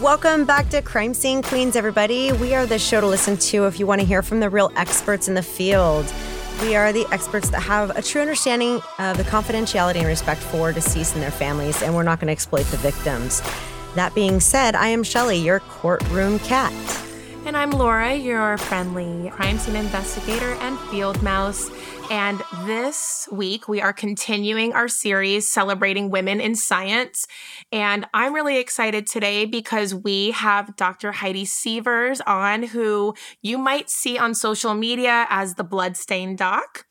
Welcome back to Crime Scene Queens, everybody. We are the show to listen to if you want to hear from the real experts in the field. We are the experts that have a true understanding of the confidentiality and respect for deceased and their families, and we're not going to exploit the victims. That being said, I am Shelly, your courtroom cat. And I'm Laura, your friendly crime scene investigator and field mouse. And this week, we are continuing our series celebrating women in science. And I'm really excited today because we have Dr. Heidi Sievers on, who you might see on social media as the Bloodstain Doc.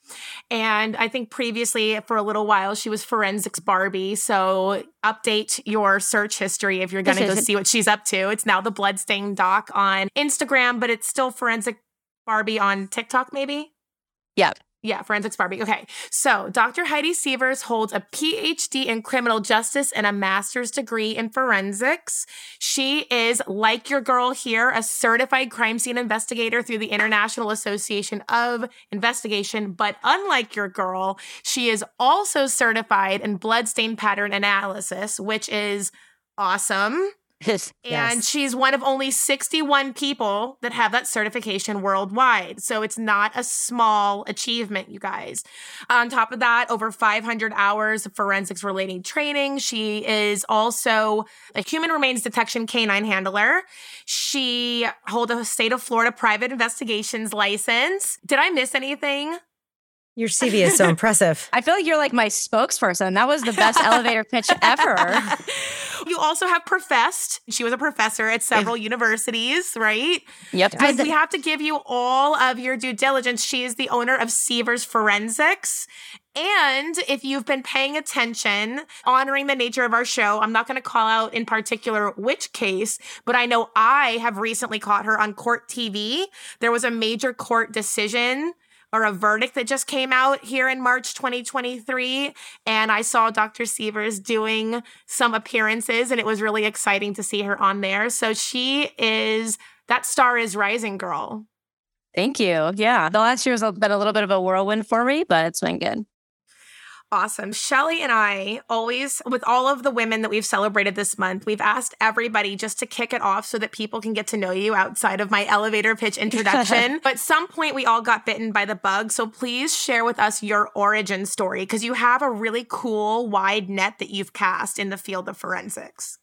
And I think previously, for a little while, she was Forensics Barbie. So update your search history if you're going to go see what she's up to. It's now the Bloodstain Doc on Instagram, but it's still Forensic Barbie on TikTok, maybe? Yep. Yeah, forensics Barbie. Okay. So Dr. Heidi Sievers holds a PhD in criminal justice and a master's degree in forensics. She is, like your girl here, a certified crime scene investigator through the International Association of Identification. But unlike your girl, she is also certified in bloodstain pattern analysis, which is awesome. Yes. And she's one of only 61 people that have that certification worldwide. So it's not a small achievement, you guys. On top of that, over 500 hours of forensics related training. She is also a human remains detection canine handler. She holds a state of Florida private investigations license. Did I miss anything? Your CV is so impressive. I feel like you're like my spokesperson. That was the best elevator pitch ever. You also have professed. She was a professor at several universities, right? Yep. Because we have to give you all of your due diligence. She is the owner of Sievers Forensics. And if you've been paying attention, honoring the nature of our show, I'm not going to call out in particular which case, but I know I have recently caught her on court TV. There was a major court decision or a verdict that just came out here in March 2023. And I saw Dr. Sievers doing some appearances, and it was really exciting to see her on there. So she is that star is rising, girl. Thank you. Yeah. The last year has been a little bit of a whirlwind for me, but it's been good. Awesome. Shelly and I always, with all of the women that we've celebrated this month, we've asked everybody just to kick it off so that people can get to know you outside of my elevator pitch introduction. but some point we all got bitten by the bug. So please share with us your origin story because you have a really cool wide net that you've cast in the field of forensics.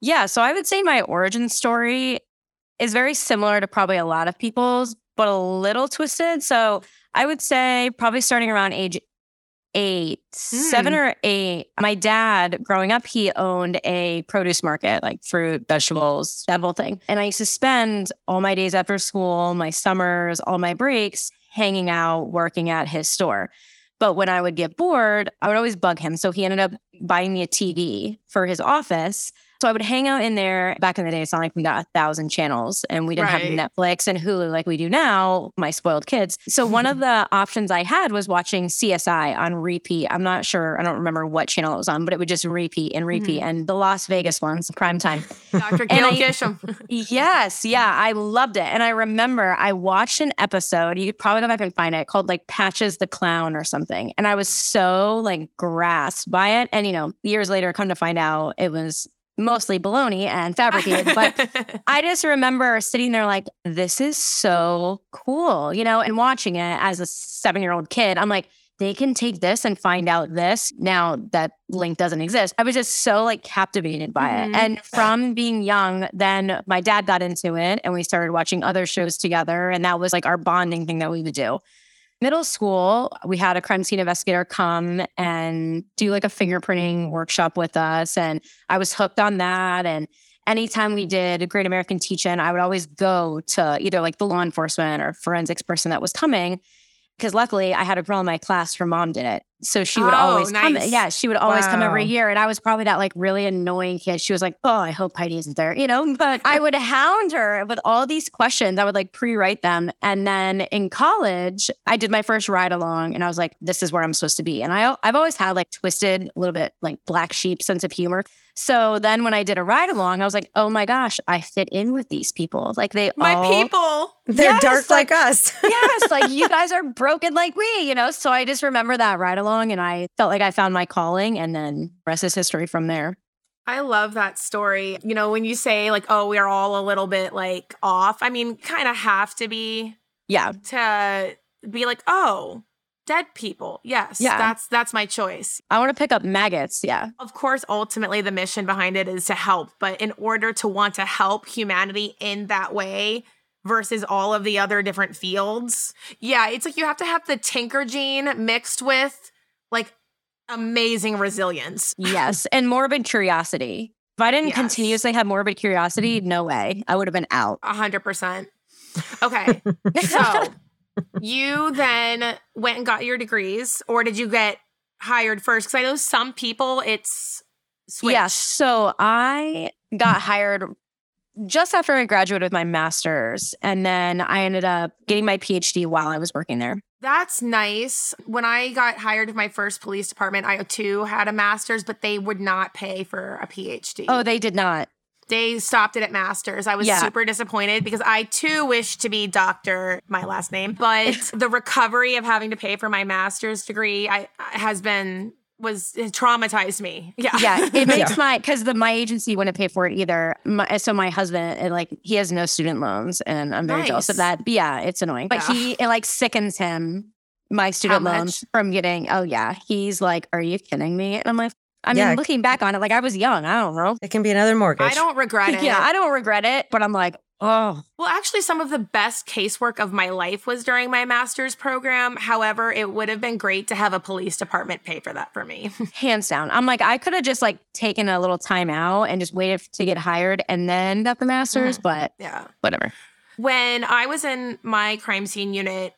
Yeah. So I would say my origin story is very similar to probably a lot of people's, but a little twisted. So I would say probably starting around age eight, mm. seven or eight. My dad, growing up, he owned a produce market, like fruit, vegetables, that whole thing. And I used to spend all my days after school, my summers, all my breaks hanging out, working at his store. But when I would get bored, I would always bug him. So he ended up buying me a TV for his office so I would hang out in there. Back in the day, it's not like we got a thousand channels and we didn't right. have Netflix and Hulu like we do now, my spoiled kids. So one of the options I had was watching CSI on repeat. I'm not sure, I don't remember what channel it was on, but it would just repeat and repeat. Mm-hmm. And the Las Vegas ones, prime time. Dr. Gil Grissom. yes, yeah, I loved it. And I remember I watched an episode, you could probably go back and find it, called like Patches the Clown or something. And I was so like grasped by it. And, you know, years later, come to find out it was mostly baloney and fabricated. but I just remember sitting there like, this is so cool, you know, and watching it as a seven year old kid. I'm like, they can take this and find out this now that link doesn't exist. I was just so like captivated by mm-hmm. it. And from being young, then my dad got into it and we started watching other shows together. And that was like our bonding thing that we would do middle school, we had a crime scene investigator come and do like a fingerprinting workshop with us. And I was hooked on that. And anytime we did a Great American Teach In, I would always go to either like the law enforcement or forensics person that was coming. Because luckily I had a girl in my class, her mom did it. So she would oh, always nice. come. Yeah, she would always wow. come every year. And I was probably that like really annoying kid. She was like, Oh, I hope Heidi isn't there, you know? But I would hound her with all these questions. I would like pre write them. And then in college, I did my first ride along and I was like, This is where I'm supposed to be. And I, I've always had like twisted, a little bit like black sheep sense of humor. So then when I did a ride along, I was like, oh my gosh, I fit in with these people. Like they My all, people. They're yes, dark like, like us. yes, like you guys are broken like we, you know? So I just remember that ride along and I felt like I found my calling and then rest is history from there. I love that story. You know, when you say like, oh, we're all a little bit like off, I mean, kind of have to be Yeah. to be like, oh, dead people. Yes. Yeah. That's that's my choice. I want to pick up maggots. Yeah. Of course, ultimately the mission behind it is to help, but in order to want to help humanity in that way versus all of the other different fields, yeah, it's like you have to have the tinker gene mixed with like amazing resilience. Yes. And morbid curiosity. If I didn't Yes. continuously have morbid curiosity, no way. I would have been out. A hundred percent. Okay. So you then went and got your degrees, or did you get hired first? Because I know some people it's switched. Yeah. So I got hired just after I graduated with my master's. And then I ended up getting my PhD while I was working there. That's nice. When I got hired in my first police department, I too had a master's, but they would not pay for a PhD. Oh, they did not. they stopped it at master's. I was Yeah. super disappointed because I too wish to be doctor, my last name, but the recovery of having to pay for my master's degree I, has been was it traumatized me. Yeah. Yeah. It makes my, because the my agency wouldn't pay for it either. My, so my husband, and like, he has no student loans and I'm very jealous of that. But yeah, it's annoying. But Yeah. he, it like sickens him, my student much? loans from getting, oh yeah. He's like, are you kidding me? And I'm like, I mean, Yeah. looking back on it, like I was young. I don't know. It can be another mortgage. I don't regret it. Yeah, I don't regret it, but I'm like, oh, Well, actually, some of the best casework of my life was during my master's program. However, it would have been great to have a police department pay for that for me. hands down. I'm like, I could have just like taken a little time out and just waited to get hired and then got the master's, mm-hmm. but yeah. whatever. When I was in my crime scene unit,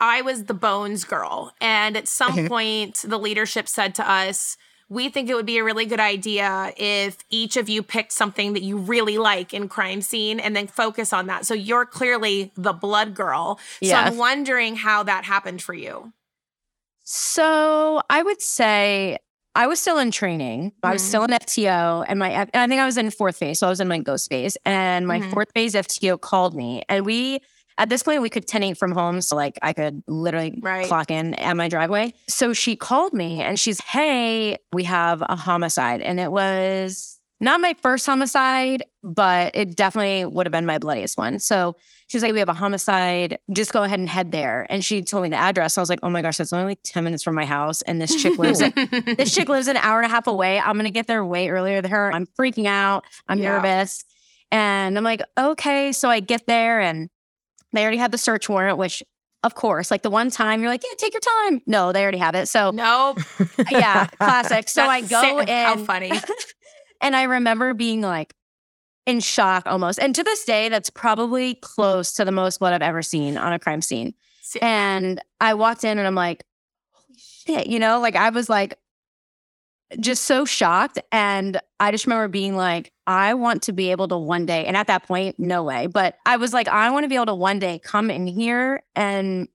I was the bones girl. And at some point, the leadership said to us, we think it would be a really good idea if each of you picked something that you really like in crime scene and then focus on that. So you're clearly the blood girl. So I'm wondering how that happened for you. So I would say I was still in training. I was Mhm. still in FTO, and my and I think I was in fourth phase, so I was in my ghost phase. And my Mhm. fourth phase FTO called me, and we at this point we could tenant from home, so like I could literally Right. clock in at my driveway. So she called me, and she's, "Hey, we have a homicide," and it was not my first homicide, but it definitely would have been my bloodiest one. So she was like, We have a homicide. Just go ahead and head there. And she told me the address. I was like, Oh my gosh, that's only like 10 minutes from my house. And this chick lives this chick lives an hour and a half away. I'm gonna get there way earlier than her. I'm freaking out. I'm Yeah. nervous. And I'm like, okay. So I get there and they already had the search warrant, which of course, like the one time you're like, yeah, take your time. No, they already have it. So nope. yeah, classic. So I go sick. How in funny. and I remember being like in shock almost. And to this day, that's probably close to the most blood I've ever seen on a crime scene. And I walked in and I'm like, holy shit, you know, like I was like just so shocked. And I just remember being like, I want to be able to one day, and at that point, no way. But I was like, I want to be able to one day come in here and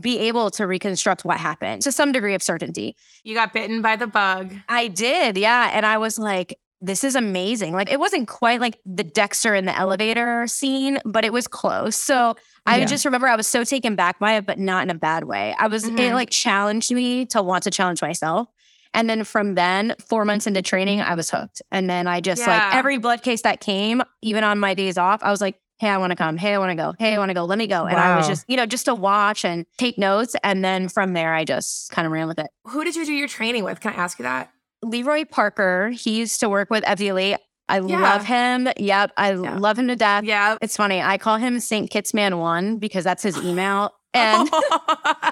be able to reconstruct what happened to some degree of certainty. You got bitten by the bug. I did, yeah. And I was like, this is amazing. Like, it wasn't quite like the Dexter in the elevator scene, but it was close. So I Yeah. just remember I was so taken back by it, but not in a bad way. I was, it Mhm. like challenged me to want to challenge myself. And then from then, four months into training, I was hooked. And then I just Yeah. like every blood case that came, even on my days off, I was like, hey, I want to come. Hey, I want to go. Hey, I want to go. Let me go. And I was just, you know, just to watch and take notes. And then from there, I just kind of ran with it. Who did you do your training with? Can I ask you that? Leroy Parker, he used to work with FDLE. I Yeah. love him. Yep. I Yeah. love him to death. Yeah. It's funny. I call him St. Kitts Man One because that's his email. And oh.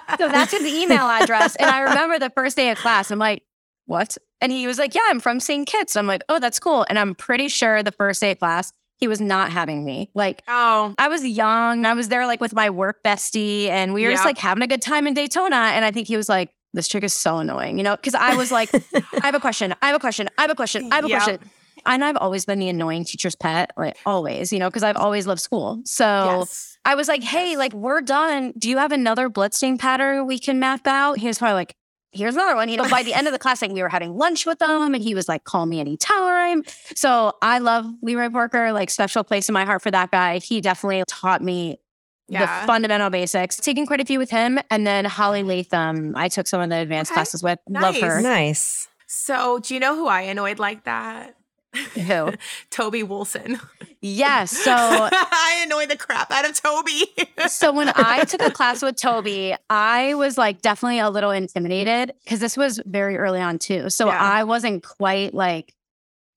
so that's his email address. And I remember the first day of class, I'm like, what? And he was like, yeah, I'm from St. Kitts. I'm like, oh, that's cool. And I'm pretty sure the first day of class, he was not having me. Like, oh, I was young. I was there like with my work bestie, and we were just like having a good time in Daytona. And I think he was like, this chick is so annoying, you know? Because I was like, I have a question. I have a question. I have a question. I have a Yep. question. And I've always been the annoying teacher's pet, like always, you know, because I've always loved school. So yes. I was like, hey, like we're done. Do you have another bloodstain pattern we can map out? He was probably like, here's another one. You know, by the end of the class, like we were having lunch with them and he was like, call me anytime. So I love Leroy Parker, like special place in my heart for that guy. He definitely taught me Yeah. the fundamental basics. Taking quite a few with him. And then Holly Latham, I took some of the advanced Okay. classes with. Love her. Nice. nice. So, do you know who I annoyed like that? Who? Toby Wolson. Yes. So I annoy the crap out of Toby. so when I took a class with Toby, I was like definitely a little intimidated because this was very early on too. So Yeah. I wasn't quite like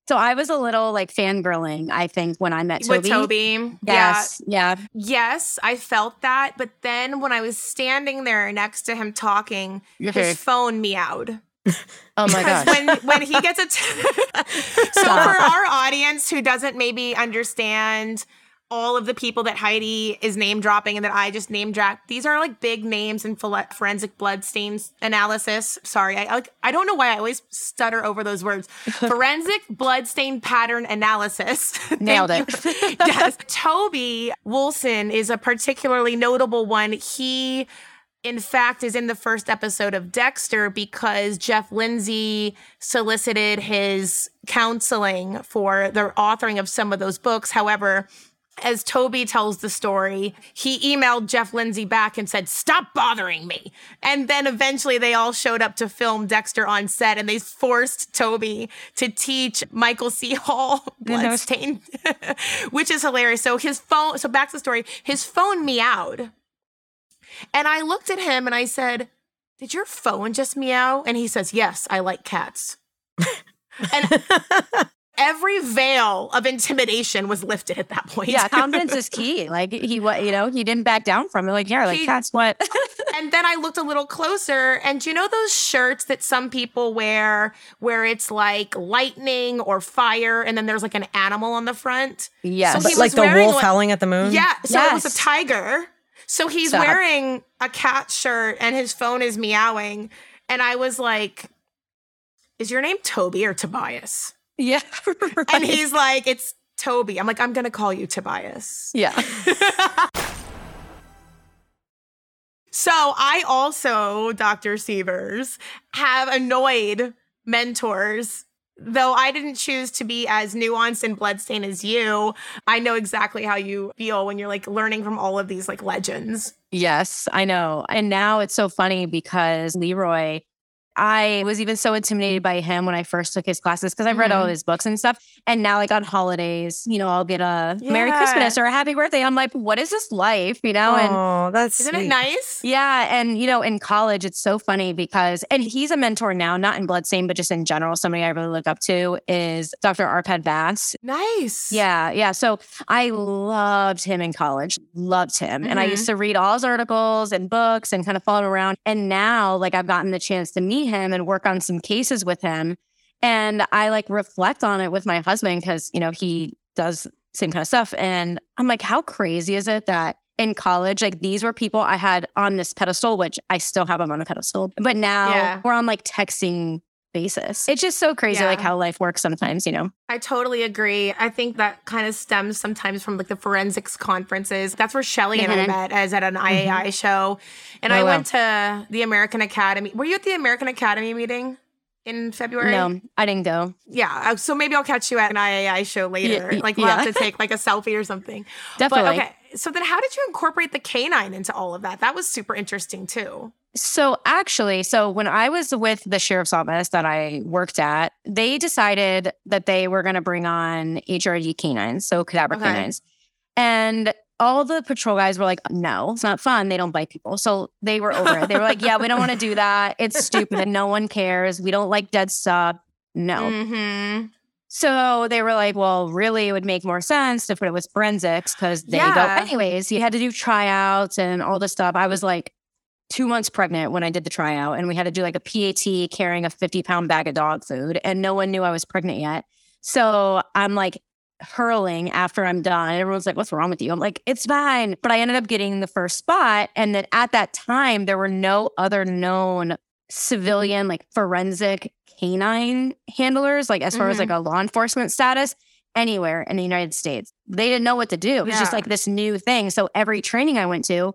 so I was a little like fangirling, I think, when I met Toby. With Toby. Yes. Yeah. Yeah. Yes, I felt that. But then when I was standing there next to him talking, his phone meowed. Oh my gosh. when when he gets a t- so for our audience who doesn't maybe understand all of the people that Heidi is name dropping and that I just name drop, these are like big names in forensic blood stains analysis. Sorry, I like I don't know why I always stutter over those words. forensic blood stain pattern analysis. Nailed it. yes, Toby Wolson is a particularly notable one. He in fact, is in the first episode of Dexter because Jeff Lindsay solicited his counseling for the authoring of some of those books. However, as Toby tells the story, he emailed Jeff Lindsay back and said, Stop bothering me. And then eventually they all showed up to film Dexter on set and they forced Toby to teach Michael C. Hall Bloodstain, which is hilarious. So his phone, so back to the story, his phone meowed. And I looked at him and I said, Did your phone just meow? And he says, Yes, I like cats. and every veil of intimidation was lifted at that point. Yeah, confidence is key. Like he what you know, he didn't back down from it. Like, yeah, like He- that's what and then I looked a little closer, and do you know those shirts that some people wear where it's like lightning or fire, and then there's like an animal on the front? Yes. So But he like the wolf like- howling at the moon. Yeah, so it was a tiger. So he's Stop. wearing a cat shirt and his phone is meowing. And I was like, Is your name Toby or Tobias? Yeah. And he's like, It's Toby. I'm like, I'm going to call you Tobias. Yeah. So I also, Dr. Sievers, have annoyed mentors. Though I didn't choose to be as nuanced and bloodstain as you, I know exactly how you feel when you're like learning from all of these like legends. Yes, I know. And now it's so funny because Leroy, I was even so intimidated by him when I first took his classes because I've read all Mhm. his books and stuff. And now, like on holidays, you know, I'll get a Merry Christmas or a Happy Birthday. I'm like, what is this life? You know? And Oh, that's Isn't sweet. it nice? yeah. And, you know, in college, it's so funny because, and he's a mentor now, not in Bloodstain, but just in general. Somebody I really look up to is Dr. Arpad Vass. Nice. Yeah, yeah. So I loved him in college, loved him. And I used to read all his articles and books and kind of follow him around. And now, like, I've gotten the chance to meet him and work on some cases with him. And I like reflect on it with my husband because, you know, he does same kind of stuff. And I'm like, how crazy is it that in college, like these were people I had on this pedestal, which I still have them on a pedestal, but now Yeah. we're on like texting basis. It's just so crazy, Yeah. like how life works sometimes, you know? I totally agree. I think that kind of stems sometimes from like the forensics conferences. That's where Shelly and I Mhm. met as at an IAI show. And Oh, I wow. went to the American Academy. Were you at the American Academy meeting in February? No, I didn't go. Yeah. uh, So maybe I'll catch you at an IAI show later. like we'll have to take like a selfie or something. Definitely. But okay. So then how did you incorporate the canine into all of that? That was super interesting too. So actually, so when I was with the sheriff's office that I worked at, they decided that they were going to bring on HRD canines, so cadaver Okay. canines. And all the patrol guys were like, no, it's not fun. They don't bite people. So they were over it. They were like, yeah, we don't want to do that. It's stupid no one cares. We don't like dead stuff. No. Mm-hmm. So they were like, well, really, it would make more sense to put it with forensics because they go Yeah. anyways. You had to do tryouts and all this stuff. I was like two months pregnant when I did the tryout, and we had to do like a PAT carrying a 50 pound bag of dog food, and no one knew I was pregnant yet. So I'm like hurling after I'm done. Everyone's like, what's wrong with you? I'm like, it's fine. But I ended up getting the first spot. And then at that time, there were no other known civilian, like forensic canine handlers, like as far as Mhm. like a law enforcement status anywhere in the United States. They didn't know what to do. It was just like this new thing. So every training I went to,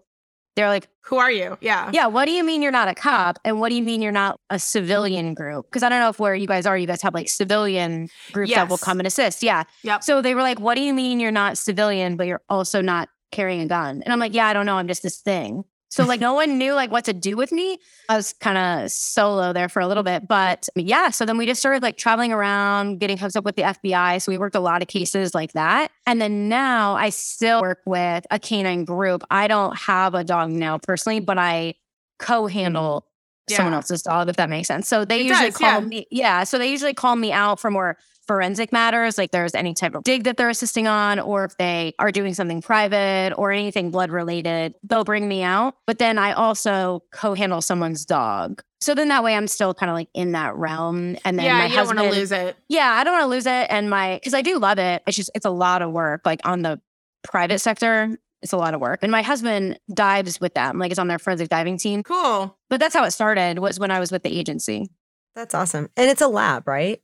they're like, Who are you? Yeah. yeah, what do you mean you're not a cop? And what do you mean you're not a civilian group? Because I don't know if where you guys are, you guys have like civilian groups that will come and assist. Yeah. Yep. So they were like, what do you mean you're not civilian, but you're also not carrying a gun? And I'm like, yeah, I don't know. I'm just this thing. So like no one knew like what to do with me. I was kind of solo there for a little bit, but yeah. So then we just started like traveling around, getting hooked up with the FBI. So we worked a lot of cases like that. And then now I still work with a canine group. I don't have a dog now personally, but I co-handle Yeah. someone else's dog, if that makes sense. So they It usually does, call yeah. me, yeah. So they usually call me out for more forensic matters, like there's any type of dig that they're assisting on, or if they are doing something private or anything blood related, they'll bring me out. But then I also co-handle someone's dog. So then that way I'm still kind of like in that realm. And then yeah, my you don't want to lose it. yeah, I don't want to lose it. And my, because I do love it. It's just, it's a lot of work. Like on the private sector, it's a lot of work. And my husband dives with them, like it's on their forensic diving team. Cool. But that's how it started, was when I was with the agency. That's awesome. And it's a lab, right?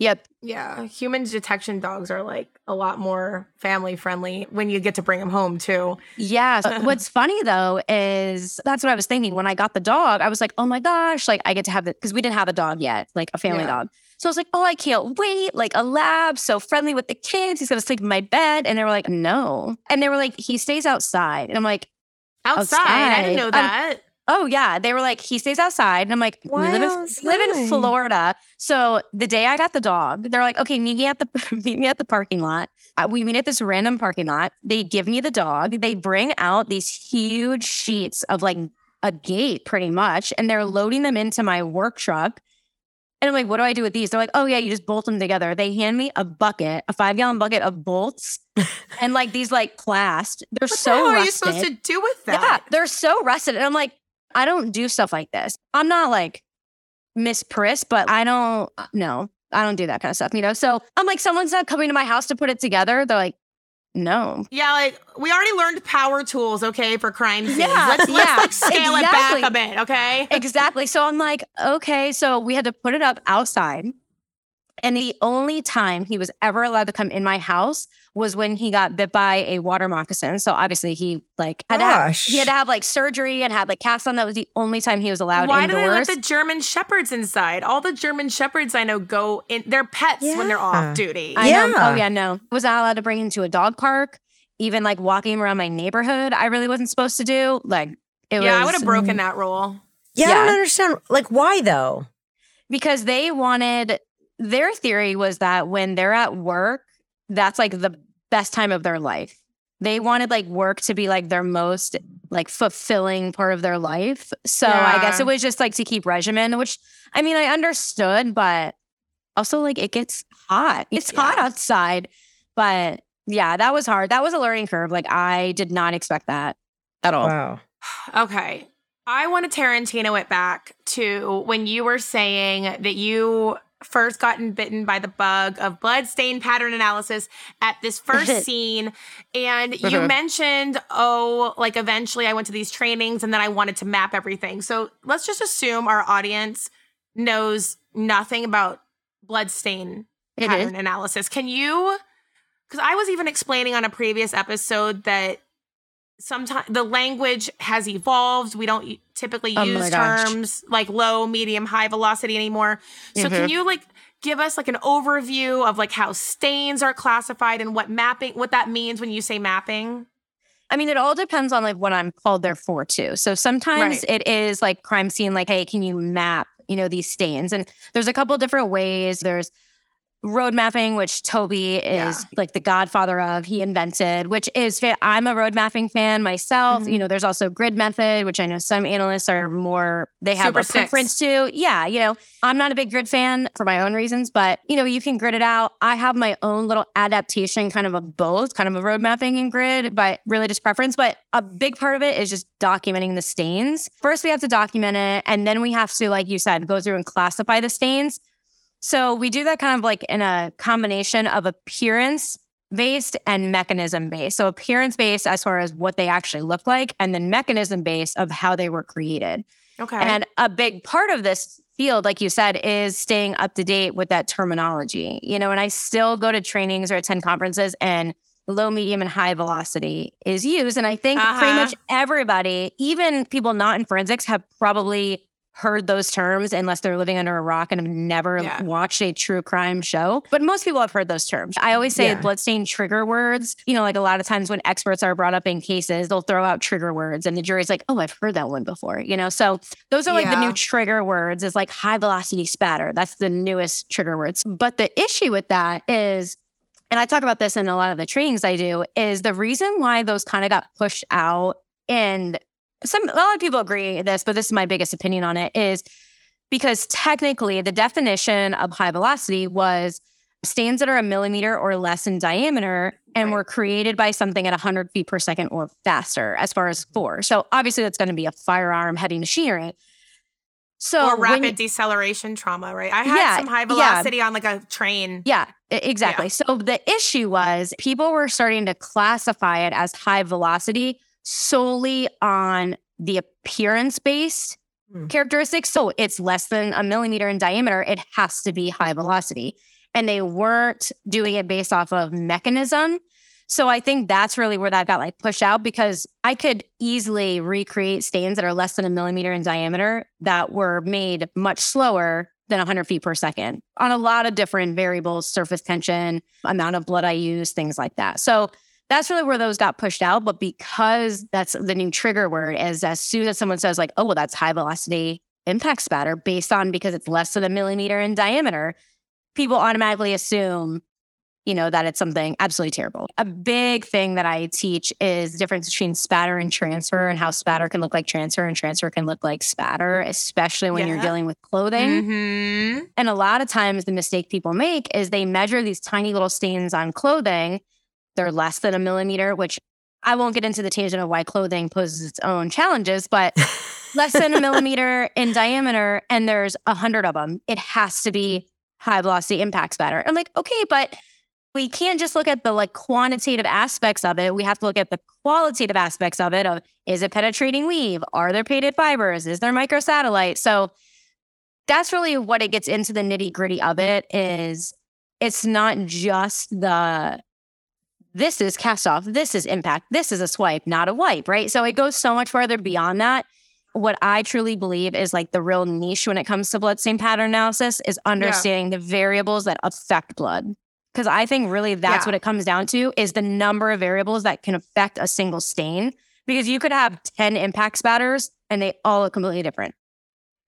Yep. Yeah, human detection dogs are like a lot more family friendly when you get to bring them home too. Yeah. What's funny though is that's what I was thinking when I got the dog. I was like, oh my gosh, like I get to have it because we didn't have a dog yet, like a family Yeah. dog. So I was like, oh, I can't wait. Like a lab, so friendly with the kids. He's gonna sleep in my bed. And they were like, no. And they were like, he stays outside. And I'm like, Outside, I didn't know Outside. I'm- that. Oh yeah, they were like he stays outside, and I'm like, we live in, live in. Florida. So the day I got the dog, they're like, okay, meet me at the meet me at the parking lot. Uh, we meet at this random parking lot. They give me the dog. They bring out these huge sheets of like a gate, pretty much, and they're loading them into my work truck. And I'm like, what do I do with these? They're like, oh yeah, you just bolt them together. They hand me a bucket, a five gallon bucket of bolts, and like these like clasps. They're What so the hell are you supposed to do with Yeah, that? they're so rusted. And I'm like, I don't do stuff like this. I'm not like Miss Priss, but I don't, uh, no, I don't do that kind of stuff, you know? So I'm like, someone's not coming to my house to put it together. They're like, no. Yeah, like we already learned power tools, okay, for crime scenes. Yeah, let's, let's yeah, like scale exactly. it back a bit, okay? Exactly. So I'm like, okay. So we had to put it up outside. And the only time he was ever allowed to come in my house was when he got bit by a water moccasin. So obviously he like had to have, he had to have like surgery and had like cast on. That was the only time he was allowed Why do they let indoors. the German shepherds inside? All the German shepherds I know go in. They're pets when they're off duty. I know. Yeah. Oh yeah, no. Was not allowed to bring him to a dog park. Even like walking around my neighborhood, I really wasn't supposed to do. Like it yeah, I would have broken mm. that rule. Yeah, I don't understand. Like, why though? because they wanted their theory was that when they're at work, that's like the best time of their life. They wanted like work to be like their most like fulfilling part of their life. So I guess it was just like to keep regimen, which I mean I understood, but also like it gets hot. It's hot outside. But yeah, that was hard. That was a learning curve. Like I did not expect that at all. Wow. Okay. I want to Tarantino it back to when you were saying that you first gotten bitten by the bug of blood stain pattern analysis at this first scene. And you Mhm. mentioned, oh, like eventually I went to these trainings and then I wanted to map everything. So let's just assume our audience knows nothing about blood stain pattern analysis. Can you? Because I was even explaining on a previous episode that sometimes the language has evolved. We don't typically Oh use gosh. terms like low, medium, high velocity anymore. So Mhm. can you like give us like an overview of like how stains are classified and what mapping what that means when you say mapping? I mean, it all depends on like what I'm called there for too. So sometimes Right. it is like crime scene, like, hey, can you map, you know, these stains? And there's a couple different ways. There's road mapping, which Toby is like the godfather of, he invented, which is, I'm a road mapping fan myself. Mhm. You know, there's also grid method, which I know some analysts are more, they have Super a six. preference to. Yeah, you know, I'm not a big grid fan for my own reasons, but you know, you can grid it out. I have my own little adaptation kind of of both, kind of a road mapping and grid, but really just preference. But a big part of it is just documenting the stains. First, we have to document it, and then we have to, like you said, go through and classify the stains. So we do that kind of like in a combination of appearance based and mechanism based. So appearance based as far as what they actually look like, and then mechanism based of how they were created. Okay. And a big part of this field, like you said, is staying up to date with that terminology. You know, and I still go to trainings or attend conferences and low, medium, and high velocity is used. And I think pretty Uh-huh. much everybody, even people not in forensics, have probably heard those terms unless they're living under a rock and have never Yeah. watched a true crime show. But most people have heard those terms. I always say Yeah. bloodstain trigger words. You know, like a lot of times when experts are brought up in cases, they'll throw out trigger words and the jury's like, oh, I've heard that one before. You know, so those are like the new trigger words is like high velocity spatter. That's the newest trigger words. But the issue with that is and I talk about this in a lot of the trainings I do, is the reason why those kind of got pushed out. And some a lot of people agree with this, but this is my biggest opinion on it is because technically the definition of high velocity was stains that are a millimeter or less in diameter and Right. were created by something at 100 feet per second or faster as far as force. So obviously that's going to be a firearm, heavy machinery. So or rapid you- deceleration trauma, right? I had Yeah, some high velocity yeah. on like a train. Yeah, exactly. So the issue was people were starting to classify it as high velocity solely on the appearance based Hmm. characteristics. So it's less than a millimeter in diameter, it has to be high velocity. And they weren't doing it based off of mechanism. So I think that's really where that got like pushed out because I could easily recreate stains that are less than a millimeter in diameter that were made much slower than 100 feet per second on a lot of different variables, surface tension, amount of blood I use, things like that. So that's really where those got pushed out. But because that's the new trigger word is as soon as someone says like, oh, well, that's high velocity impact spatter based on because it's less than a millimeter in diameter, people automatically assume, you know, that it's something absolutely terrible. A big thing that I teach is the difference between spatter and transfer and how spatter can look like transfer and transfer can look like spatter, especially when you're dealing with clothing. hmm And a lot of times, the mistake people make is they measure these tiny little stains on clothing. They're less than a millimeter, which I won't get into the tangent of why clothing poses its own challenges, but less than a millimeter in diameter, and there's a hundred of them. It has to be high velocity impact spatter. I'm like, okay, but we can't just look at the like quantitative aspects of it. We have to look at the qualitative aspects of it. Of is it penetrating weave? Are there painted fibers? Is there microsatellite? So that's really what it gets into the nitty gritty of it. Is it's not just the this is cast off, this is impact, this is a swipe, not a wipe, right? So it goes so much further beyond that. What I truly believe is like the real niche when it comes to blood stain pattern analysis is understanding the variables that affect blood. Because I think really that's Yeah. what it comes down to is the number of variables that can affect a single stain. Because you could have 10 impact spatters and they all look completely different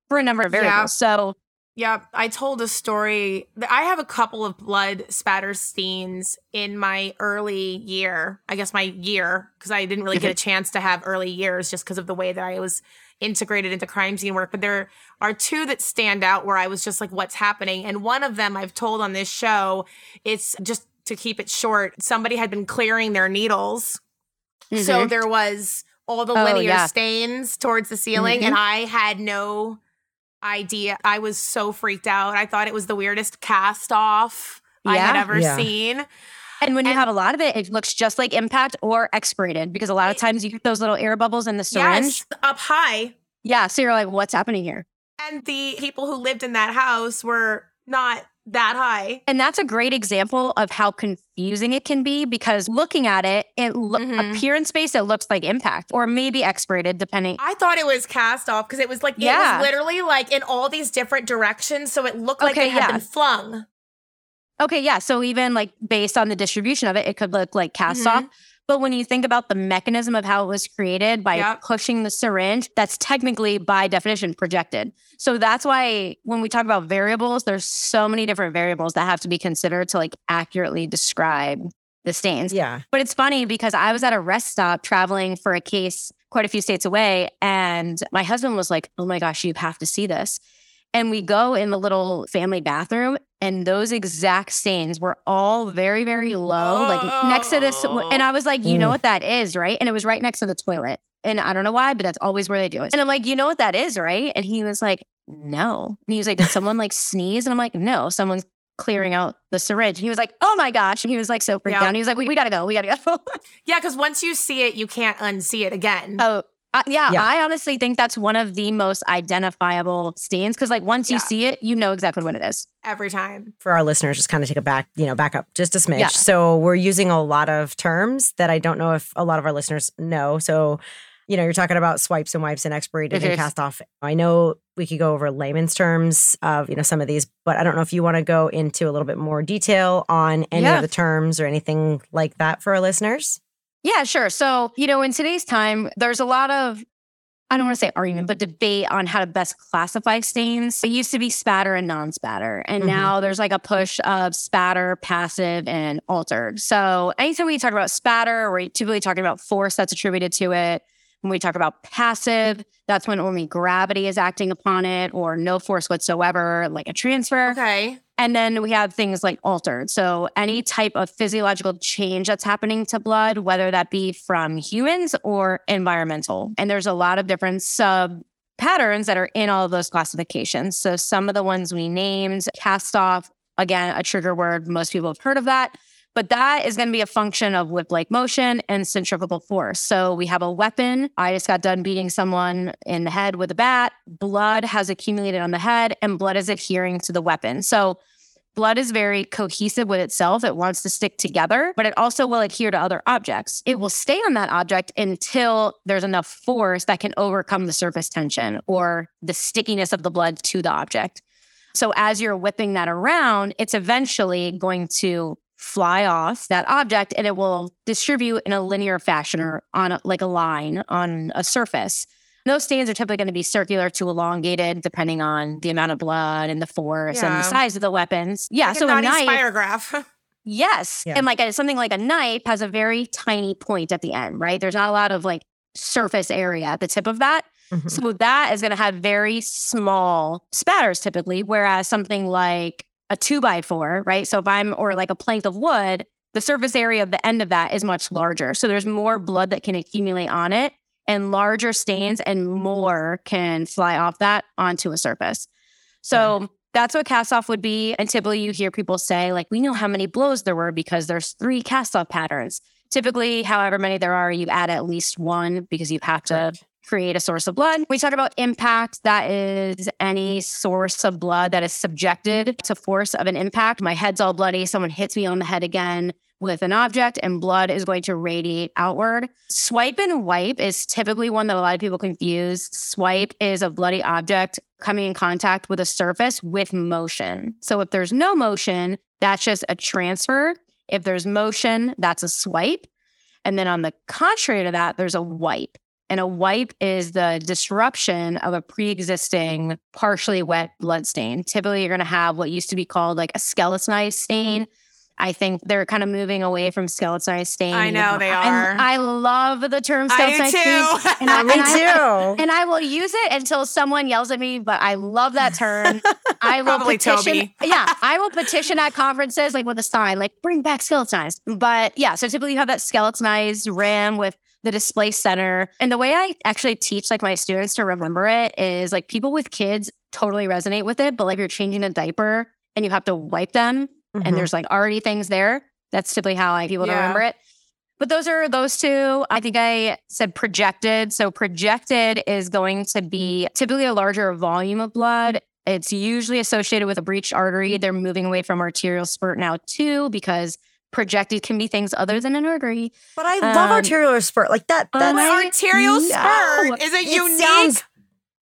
for a number of Yeah. variables. So Yeah, I told a story. I have a couple of blood spatter stains in my early year. I guess my year, because I didn't really get a chance to have early years just because of the way that I was integrated into crime scene work. But there are two that stand out where I was just like, what's happening? And one of them I've told on this show, it's just to keep it short, somebody had been clearing their needles. So Mhm. there was all the Oh, linear yeah. stains towards the ceiling, Mhm. and I had no idea. I was so freaked out. I thought it was the weirdest cast off I had ever Yeah. seen. And when you And- have a lot of it, it looks just like impact or expirated because a lot of times you get those little air bubbles in the syringe. Yes, up high. Yeah. So you're like, what's happening here? And the people who lived in that house were not that high. And that's a great example of how confusing it can be because looking at it, it lo- Mhm. appearance based, it looks like impact or maybe expirated, depending. I thought it was cast off because it was like Yeah. it was literally like in all these different directions, so it looked like Okay, it had yeah. been flung. Okay. Yeah. So even like based on the distribution of it, it could look like cast Mhm. off. But when you think about the mechanism of how it was created by Yep. pushing the syringe, that's technically by definition projected. So that's why when we talk about variables, there's so many different variables that have to be considered to like accurately describe the stains. Yeah. But it's funny because I was at a rest stop traveling for a case quite a few states away. And my husband was like, Oh my gosh, you have to see this. And we go in the little family bathroom, and those exact stains were all very, very low, like next to this. And I was like, You know what that is, right? And it was right next to the toilet. And I don't know why, but that's always where they do it. And I'm like, You know what that is, right? And he was like, No. And he was like, Did someone like sneeze? And I'm like, No, someone's clearing out the syringe. He was like, Oh my gosh. And he was like so freaked Yeah. out. He was like, We, we gotta go. We gotta go. Yeah, because once you see it, you can't unsee it again. Oh, uh, yeah, Yeah. I honestly think that's one of the most identifiable stains because, like, once you Yeah. see it, you know exactly what it is. every time. For our listeners, just kind of take a back, you know, back up just a smidge. Yeah. So we're using a lot of terms that I don't know if a lot of our listeners know. So you know, you're talking about swipes and wipes and expirated Mhm. and cast off. I know we could go over layman's terms of, you know, some of these, but I don't know if you want to go into a little bit more detail on any of the terms or anything like that for our listeners. Yeah, sure. So, you know, in today's time, there's a lot of, I don't want to say argument, but debate on how to best classify stains. It used to be spatter and non spatter. And Mhm. now there's like a push of spatter, passive, and altered. So, anytime we talk about spatter, we're typically talking about force that's attributed to it. When we talk about passive, that's when only gravity is acting upon it or no force whatsoever, like a transfer. Okay. And then we have things like altered. So, any type of physiological change that's happening to blood, whether that be from humans or environmental. And there's a lot of different sub patterns that are in all of those classifications. So, some of the ones we named, cast off, again, a trigger word, most people have heard of that. But that is going to be a function of whip like motion and centrifugal force. So we have a weapon. I just got done beating someone in the head with a bat. Blood has accumulated on the head and blood is adhering to the weapon. So blood is very cohesive with itself. It wants to stick together, but it also will adhere to other objects. It will stay on that object until there's enough force that can overcome the surface tension or the stickiness of the blood to the object. So as you're whipping that around, it's eventually going to fly off that object and it will distribute in a linear fashion or on a, like a line on a surface. Those stains are typically going to be circular to elongated, depending on the amount of blood and the force and the size of the weapons. Yeah, Like so a a knife, spirograph. yes, Yeah. and like a, something like a knife has a very tiny point at the end, right? There's not a lot of like surface area at the tip of that. Mhm. So that is going to have very small spatters typically, whereas something like a two by four, right? So if I'm, or like a plank of wood, the surface area of the end of that is much larger. So there's more blood that can accumulate on it and larger stains and more can fly off that onto a surface. So that's what cast off would be. And typically you hear people say, like, we know how many blows there were because there's three cast off patterns. Typically, however many there are, you add at least one because you have to create a source of blood. We talk about impact. That is any source of blood that is subjected to force of an impact. My head's all bloody. Someone hits me on the head again with an object and blood is going to radiate outward. Swipe and wipe is typically one that a lot of people confuse. Swipe is a bloody object coming in contact with a surface with motion. So if there's no motion, that's just a transfer. If there's motion, that's a swipe. And then on the contrary to that, there's a wipe. And a wipe is the disruption of a pre existing, partially wet blood stain. Typically, you're going to have what used to be called like a skeletonized stain. I think they're kind of moving away from skeletonized stain. I know they And are. I love the term I skeletonized do stain. too. And I, Me and I- too. and I will use it until someone yells at me, but I love that term. I will petition. Toby. Yeah, I will petition at conferences like with a sign, like bring back skeletonized. But yeah, so typically you have that skeletonized ram with the display center. And the way I actually teach like my students to remember it is like people with kids totally resonate with it, but like you're changing a diaper and you have to wipe them Mhm. and there's like already things there. That's typically how I people to Yeah. remember it. But those are those two. I think I said projected. So projected is going to be typically a larger volume of blood. It's usually associated with a breached artery. They're moving away from arterial spurt now too, because projected can be things other than an artery. But I love Um, arterial spurt. Like that. Oh That's arterial No. spurt is a It unique. sounds-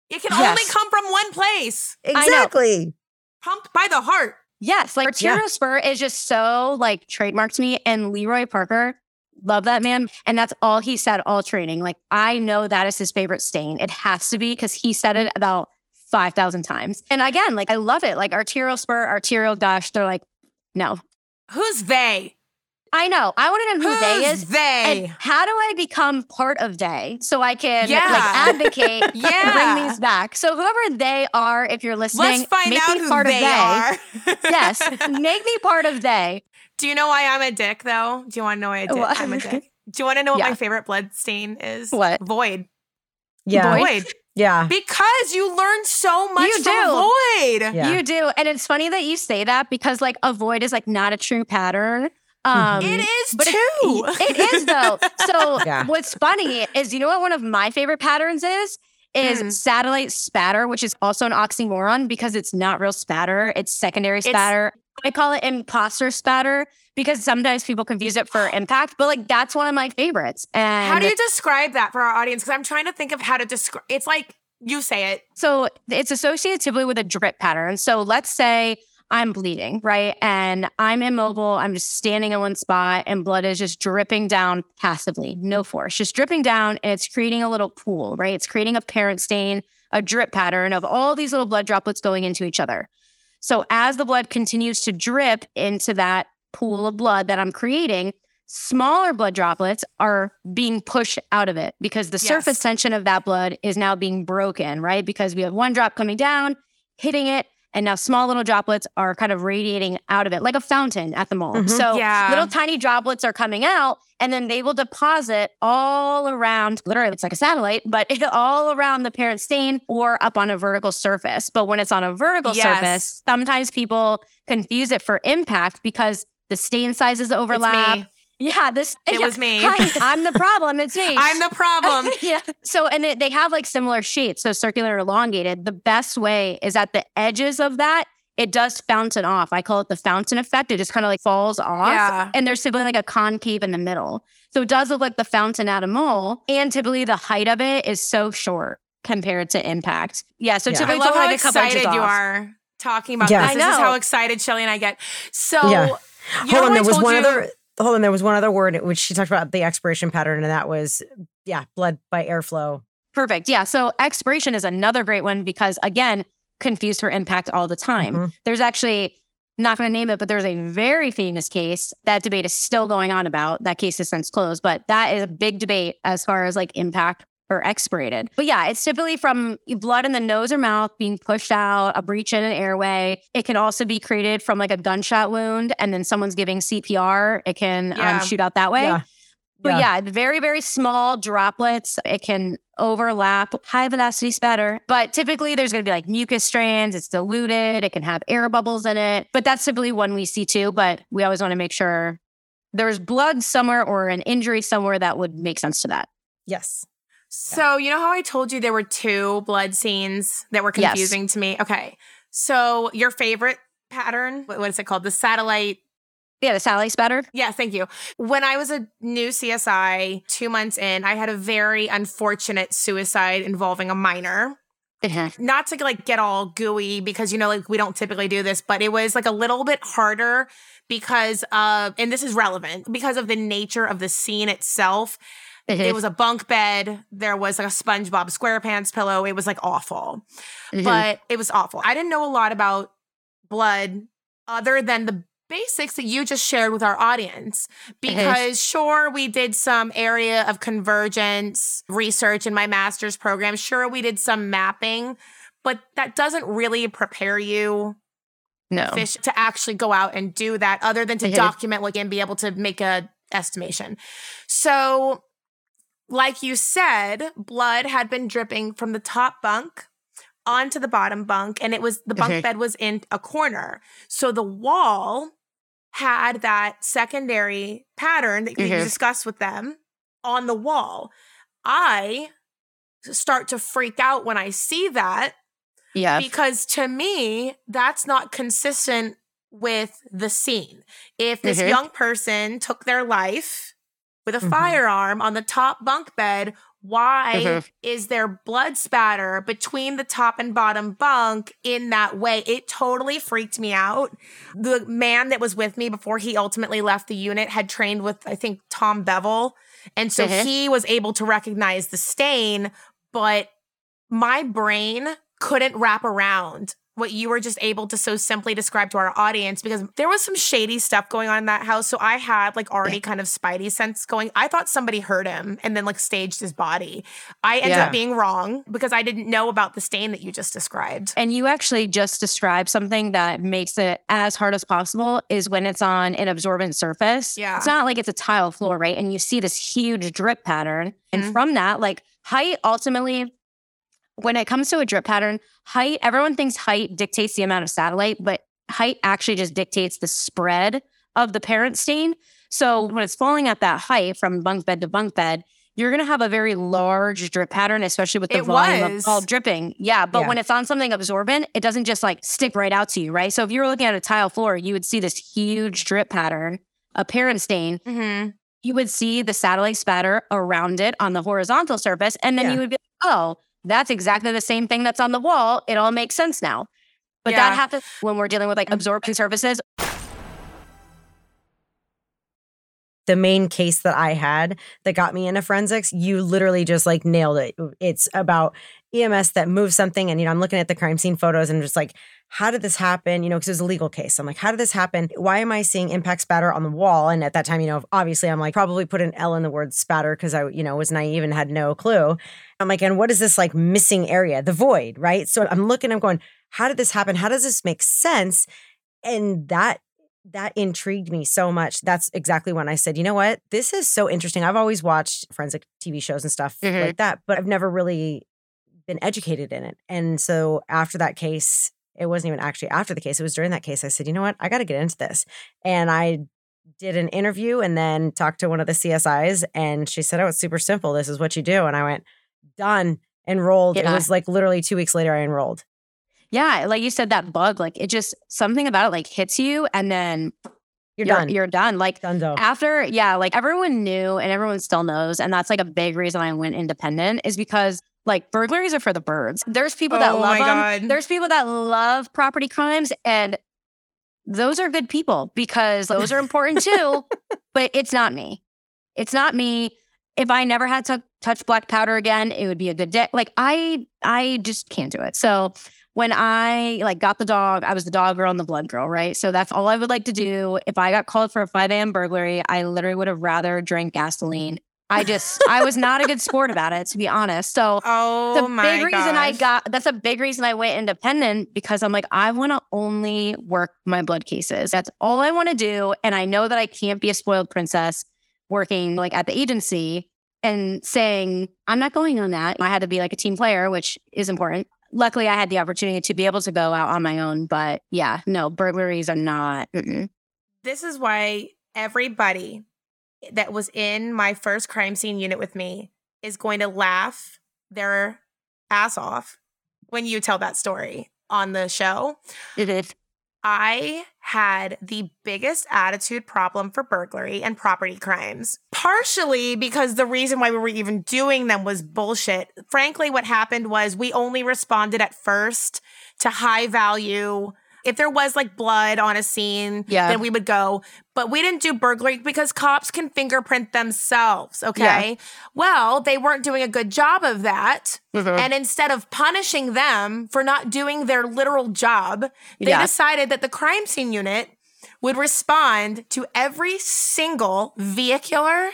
it can Yes. only come from one place. exactly. Pumped by the heart. Yes, like Yeah. arterial spurt is just so like trademarked to me. And Leroy Parker, love that man. And that's all he said all training. Like I know that is his favorite stain. It has to be because he said it about 5,000 times. And again, like I love it. Like arterial spurt, arterial gush. They're like, no, Who's they? I know. I want to know who they is. they? And how do I become part of they so I can Yeah. like advocate, Yeah. bring these back? So whoever they are, if you're listening, Let's find make out me who part they of they. are. yes, make me part of they. Do you know why I'm a dick though? Do you want to know why I did? What? I'm a dick. Do you want to know what Yeah. my favorite blood stain is? What? Void. Yeah. Void. Yeah. Because you learn so much You from do. void. Yeah. You do. And it's funny that you say that because like a void is like not a true pattern. Um It is but it- too. it is though. So Yeah. what's funny is you know what one of my favorite patterns is? Is Hmm. satellite spatter, which is also an oxymoron because it's not real spatter. It's secondary It's- spatter. I call it imposter spatter because sometimes people confuse it for impact, but like that's one of my favorites. And how do you describe that for our audience? Because I'm trying to think of how to describe. It's like you say it. So it's associated typically with a drip pattern. So let's say I'm bleeding, right? And I'm immobile. I'm just standing in one spot and blood is just dripping down passively, no force, just dripping down. And it's creating a little pool, right? It's creating a parent stain, a drip pattern of all these little blood droplets going into each other. So as the blood continues to drip into that pool of blood that I'm creating, smaller blood droplets are being pushed out of it because the yes. surface tension of that blood is now being broken, right? Because we have one drop coming down, hitting it, and now small little droplets are kind of radiating out of it like a fountain at the mall. Mm-hmm. So yeah. little tiny droplets are coming out and then they will deposit all around, literally, it's like a satellite, but all around the parent stain or up on a vertical surface. But when it's on a vertical yes. surface, sometimes people confuse it for impact because the stain sizes overlap. Yeah, this it yeah, was me. Hi, I'm the problem. It's me. I'm the problem. yeah. So, and it, they have like similar shapes, so circular, elongated. The best way is at the edges of that. It does fountain off. I call it the fountain effect. It just kind of like falls off, yeah. and there's typically like a concave in the middle. So it does look like the fountain at a mole, and typically the height of it is so short compared to impact. Yeah. So yeah. typically, I love how like excited you are talking about yeah. this. This is how excited Shelly and I get. So. Yeah. Hold on, there was one you- other hold on, there was one other word which she talked about the expiration pattern, and that was yeah, blood by airflow. Perfect. Yeah. So expiration is another great one because again, confused her impact all the time. Mm-hmm. There's actually not going to name it, but there's a very famous case that debate is still going on about. That case is since closed, but that is a big debate as far as like impact or expirated. But yeah, it's typically from blood in the nose or mouth being pushed out, a breach in an airway. It can also be created from like a gunshot wound and then someone's giving CPR. It can um, yeah. um, shoot out that way. Yeah. But yeah. yeah, very, very small droplets. It can overlap. High velocity spatter. But typically there's going to be like mucus strands. It's diluted. It can have air bubbles in it. But that's typically one we see too. But we always want to make sure there's blood somewhere or an injury somewhere that would make sense to that. Yes. So, you know how I told you there were two blood scenes that were confusing yes. to me? Okay. So, your favorite pattern, what is it called? The satellite. Yeah, the satellite spatter. Yeah, thank you. When I was a new CSI, two months in, I had a very unfortunate suicide involving a minor. Uh-huh. Not to like get all gooey because you know like we don't typically do this, but it was like a little bit harder because of and this is relevant because of the nature of the scene itself. Mm-hmm. It was a bunk bed. There was like a SpongeBob SquarePants pillow. It was like awful, mm-hmm. but it was awful. I didn't know a lot about blood other than the basics that you just shared with our audience because mm-hmm. sure we did some area of convergence research in my master's program sure we did some mapping but that doesn't really prepare you no fish to actually go out and do that other than to mm-hmm. document like and be able to make a estimation so like you said, blood had been dripping from the top bunk onto the bottom bunk, and it was the bunk mm-hmm. bed was in a corner. So the wall had that secondary pattern that mm-hmm. you discussed with them on the wall. I start to freak out when I see that. Yeah. Because to me, that's not consistent with the scene. If this mm-hmm. young person took their life with a mm-hmm. firearm on the top bunk bed. Why mm-hmm. is there blood spatter between the top and bottom bunk in that way? It totally freaked me out. The man that was with me before he ultimately left the unit had trained with, I think, Tom Bevel. And so mm-hmm. he was able to recognize the stain, but my brain couldn't wrap around what you were just able to so simply describe to our audience because there was some shady stuff going on in that house. So I had like already kind of spidey sense going. I thought somebody hurt him and then like staged his body. I ended yeah. up being wrong because I didn't know about the stain that you just described. And you actually just described something that makes it as hard as possible is when it's on an absorbent surface. Yeah. It's not like it's a tile floor, right? And you see this huge drip pattern. And mm-hmm. from that, like height ultimately when it comes to a drip pattern, height, everyone thinks height dictates the amount of satellite, but height actually just dictates the spread of the parent stain. So when it's falling at that height from bunk bed to bunk bed, you're going to have a very large drip pattern, especially with the It volume was. of all dripping. Yeah. But Yeah. when it's on something absorbent, it doesn't just like stick right out to you, right? So if you were looking at a tile floor, you would see this huge drip pattern, a parent stain. Mm-hmm. You would see the satellite spatter around it on the horizontal surface. And then Yeah. you would be like, oh, that's exactly the same thing that's on the wall. It all makes sense now. But Yeah. that happens when we're dealing with like mm-hmm. absorption surfaces. the main case that I had that got me into forensics, you literally just like nailed it. It's about EMS that moves something. And, you know, I'm looking at the crime scene photos and just like, how did this happen? You know, because it was a legal case. I'm like, how did this happen? Why am I seeing impact spatter on the wall? And at that time, you know, obviously I'm like, probably put an L in the word spatter because I, you know, was naive and had no clue. I'm like, and what is this like missing area? The void, right? So I'm looking, I'm going, how did this happen? How does this make sense? And that that intrigued me so much. That's exactly when I said, you know what? This is so interesting. I've always watched forensic TV shows and stuff Mhm. like that, but I've never really been educated in it. And so after that case, it wasn't even actually after the case, it was during that case. I said, you know what? I got to get into this. And I did an interview and then talked to one of the CSIs, and she said, oh, it's super simple. This is what you do. And I went, done, enrolled. It was like literally two weeks later, I enrolled. Yeah. Like you said, that bug, like it just, something about it like hits you and then You're, done. You're done. Like done, after yeah like everyone knew and everyone still knows and that's like a big reason i went independent is because like burglaries are for the birds there's people that Oh love them God. there's people that love property crimes and those are good people because those are important too but it's not me it's not me if i never had to touch black powder again it would be a good day like i i just can't do it so when I like got the dog, I was the dog girl and the blood girl, right? So that's all I would like to do. If I got called for a 5 a.m. burglary, I literally would have rather drank gasoline. I just, I was not a good sport about it, to be honest. So Oh the big reason I got, that's a big reason I went independent because I'm like, I want to only work my blood cases. That's all I want to do. And I know that I can't be a spoiled princess working like at the agency and saying, I'm not going on that. I had to be like a team player, which is important luckily I had the opportunity to be able to go out on my own. But yeah, no, burglaries are not. mm-mm. This is why everybody that was in my first crime scene unit with me is going to laugh their ass off when you tell that story on the show. It is. I had the biggest attitude problem for burglary and property crimes. Partially because the reason why we were even doing them was bullshit. Frankly, what happened was we only responded at first to high value. If there was like blood on a scene, Yeah. then we would go. But we didn't do burglary because cops can fingerprint themselves. Okay. Well, they weren't doing a good job of that. Mhm. And instead of punishing them for not doing their literal job, they Yeah. decided that the crime scene unit would respond to every single vehicular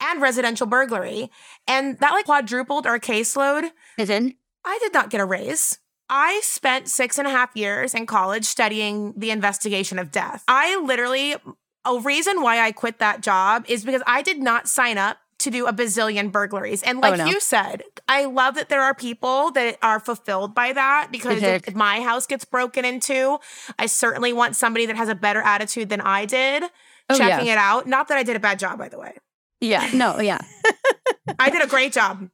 and residential burglary. And that like quadrupled our caseload. Is it? I did not get a raise. I spent six and a half years in college studying the investigation of death. I literally, a reason why I quit that job is because I did not sign up to do a bazillion burglaries. And oh, like Oh, no. you said, I love that there are people that are fulfilled by that because if, if my house gets broken into, I certainly want somebody that has a better attitude than I did Oh, yeah. checking it out. Not that I did a bad job, by the way. Yeah. No, yeah. I did a great job.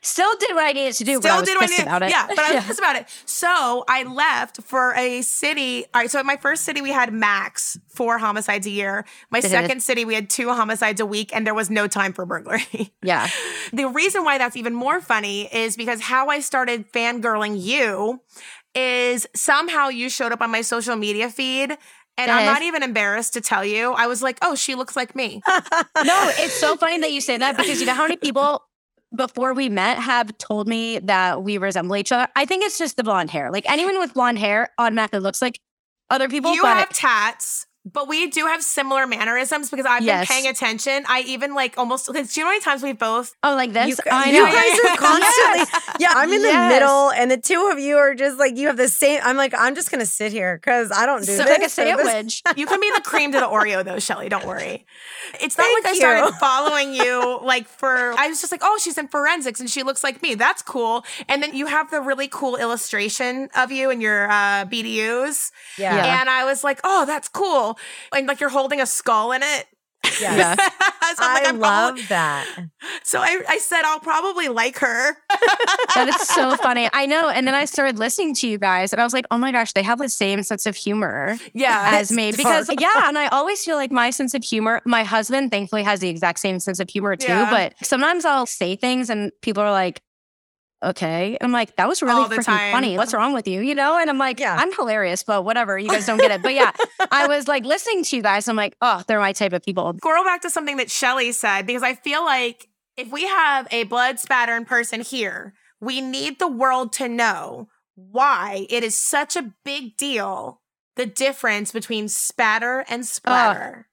Still did what I needed to do, but Still did what I did. about it. Yeah, but I was pissed about it. So I left for a city. All right, so at my first city, we had max four homicides a year. My second city, we had two homicides a week, and there was no time for burglary. Yeah. the reason why that's even more funny is because how I started fangirling you is somehow you showed up on my social media feed. And I'm not even embarrassed to tell you. I was like, oh, she looks like me. No, it's so funny that you say that because you know how many people before we met have told me that we resemble each other. I think it's just the blonde hair. Like anyone with blonde hair automatically looks like other people. you have tats, but we do have similar mannerisms because I've Yes. been paying attention. I even like almost. Cause do you know how many times we've both? oh, like this. You, gu- I you know. guys are constantly, yeah. I'm in the middle, and the two of you are just like you have the same. I'm like, I'm just gonna sit here because I don't do So- this. like a sandwich. You can be the cream to the Oreo though, Shelly. Don't worry. It's not Thank like I started following you like for. I was just like, oh, she's in forensics and she looks like me. That's cool. And then you have the really cool illustration of you and your uh, BDUs. Yeah, Yeah. And I was like, oh, that's cool. And like you're holding a skull in it. yeah. Yeah. I'm like, I I'm love probably- that. So I, I said I'll probably like her. That is so funny. I know. And then I started listening to you guys and I was like, oh my gosh, they have the same sense of humor yeah, as me. it's Because, dark. yeah, and I always feel like my sense of humor, my husband thankfully has the exact same sense of humor too. Yeah. But sometimes I'll say things and people are like, okay. And I'm like, that was really freaking time. funny. What's wrong with you? You know? And I'm like, Yeah. I'm hilarious, but whatever. You guys don't get it. But yeah, I was like listening to you guys. I'm like, oh, they're my type of people. Go back to something that Shelly said because I feel like if we have a blood spattern person here, we need the world to know why it is such a big deal the difference between spatter and splatter.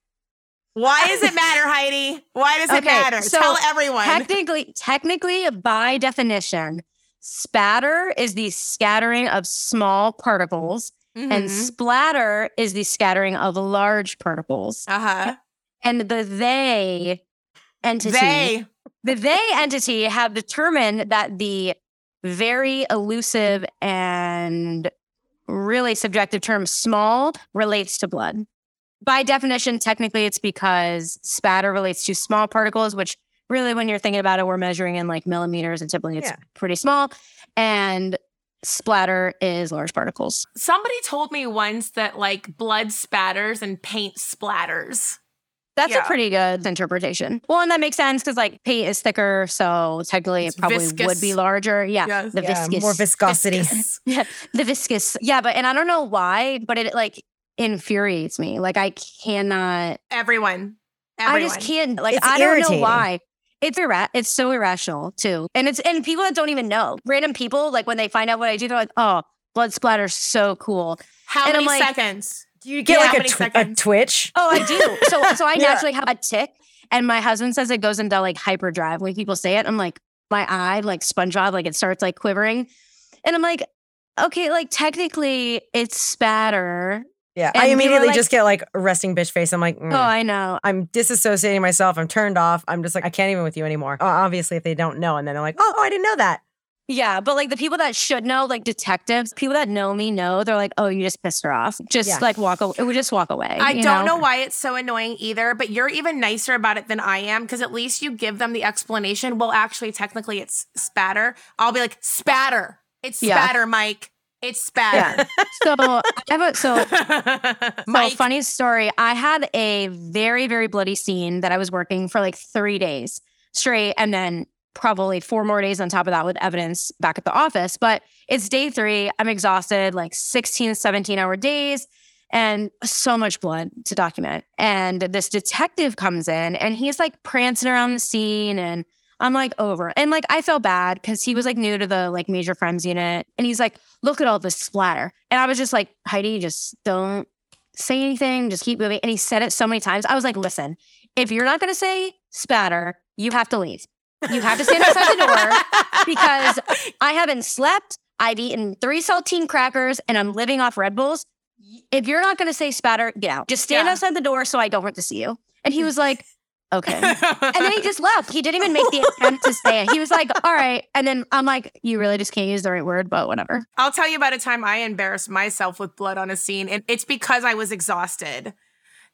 Why does it matter, Heidi? Why does it Okay, matter? so Tell everyone. Technically, technically, by definition, spatter is the scattering of small particles, and Mhm. splatter is the scattering of large particles. uh-huh. And the they entity, They. the they entity have determined that the very elusive and really subjective term small relates to blood. By definition, technically, it's because spatter relates to small particles, which really, when you're thinking about it, we're measuring in like millimeters and typically it's Yeah. pretty small. And splatter is large particles. Somebody told me once that like blood spatters and paint splatters. That's Yeah. a pretty good interpretation. Well, and that makes sense because like paint is thicker, so technically It's it probably viscous. would be larger. Yeah, Yes. the Yeah, viscous, more viscosity. Viscous. yeah, the viscous. Yeah, but and I don't know why, but it like infuriates me. Like I cannot. Everyone. Everyone. I just can't. Like It's I don't know why. It's ira- It's so irrational too, and it's and people that don't even know. Random people like when they find out what I do, they're like, "Oh, blood splatter's so cool." How and I'm many like- seconds? Do you get Yeah, like how a, many tw- a twitch? Oh, I do. So so I Yeah. naturally have a tic, and my husband says it goes into like hyperdrive when people say it. I'm like, my eye, like SpongeBob, like it starts like quivering, and I'm like, okay, like technically it's spatter. Yeah. And I immediately like- just get like a resting bitch face. I'm like, mm. Oh, I know. I'm disassociating myself. I'm turned off. I'm just like, I can't even with you anymore. Oh, obviously, if they don't know, and then they're like, oh, I didn't know that. Yeah, but like the people that should know, like detectives, people that know me know, they're like, oh, you just pissed her off. Just Yeah. like walk away. We just walk away. I you don't know? why it's so annoying either, but you're even nicer about it than I am because at least you give them the explanation. Well, actually, technically, it's spatter. I'll be like, spatter. It's Yeah. spatter, Mike. It's spatter. So I have a so So funny story. I had a very, very bloody scene that I was working for like three days straight, and then probably four more days on top of that with evidence back at the office. But it's day three. I'm exhausted, like 16, 17 hour days, and so much blood to document. And this detective comes in and he's like prancing around the scene and I'm like over. And like I felt bad because he was like new to the like major crimes unit. And he's like, look at all this splatter. And I was just like, Heidi, just don't say anything, just keep moving. And he said it so many times. I was like, listen, if you're not gonna say spatter, you have to leave. You have to stand outside the door because I haven't slept. I've eaten three saltine crackers and I'm living off Red Bulls. If you're not gonna say spatter, get out. Just stand Yeah. outside the door so I don't have to see you. And he was like, okay. And then he just left. He didn't even make the attempt to stay. He was like, all right. And then I'm like, you really just can't use the right word, but whatever. I'll tell you about a time I embarrassed myself with blood on a scene, and it's because I was exhausted.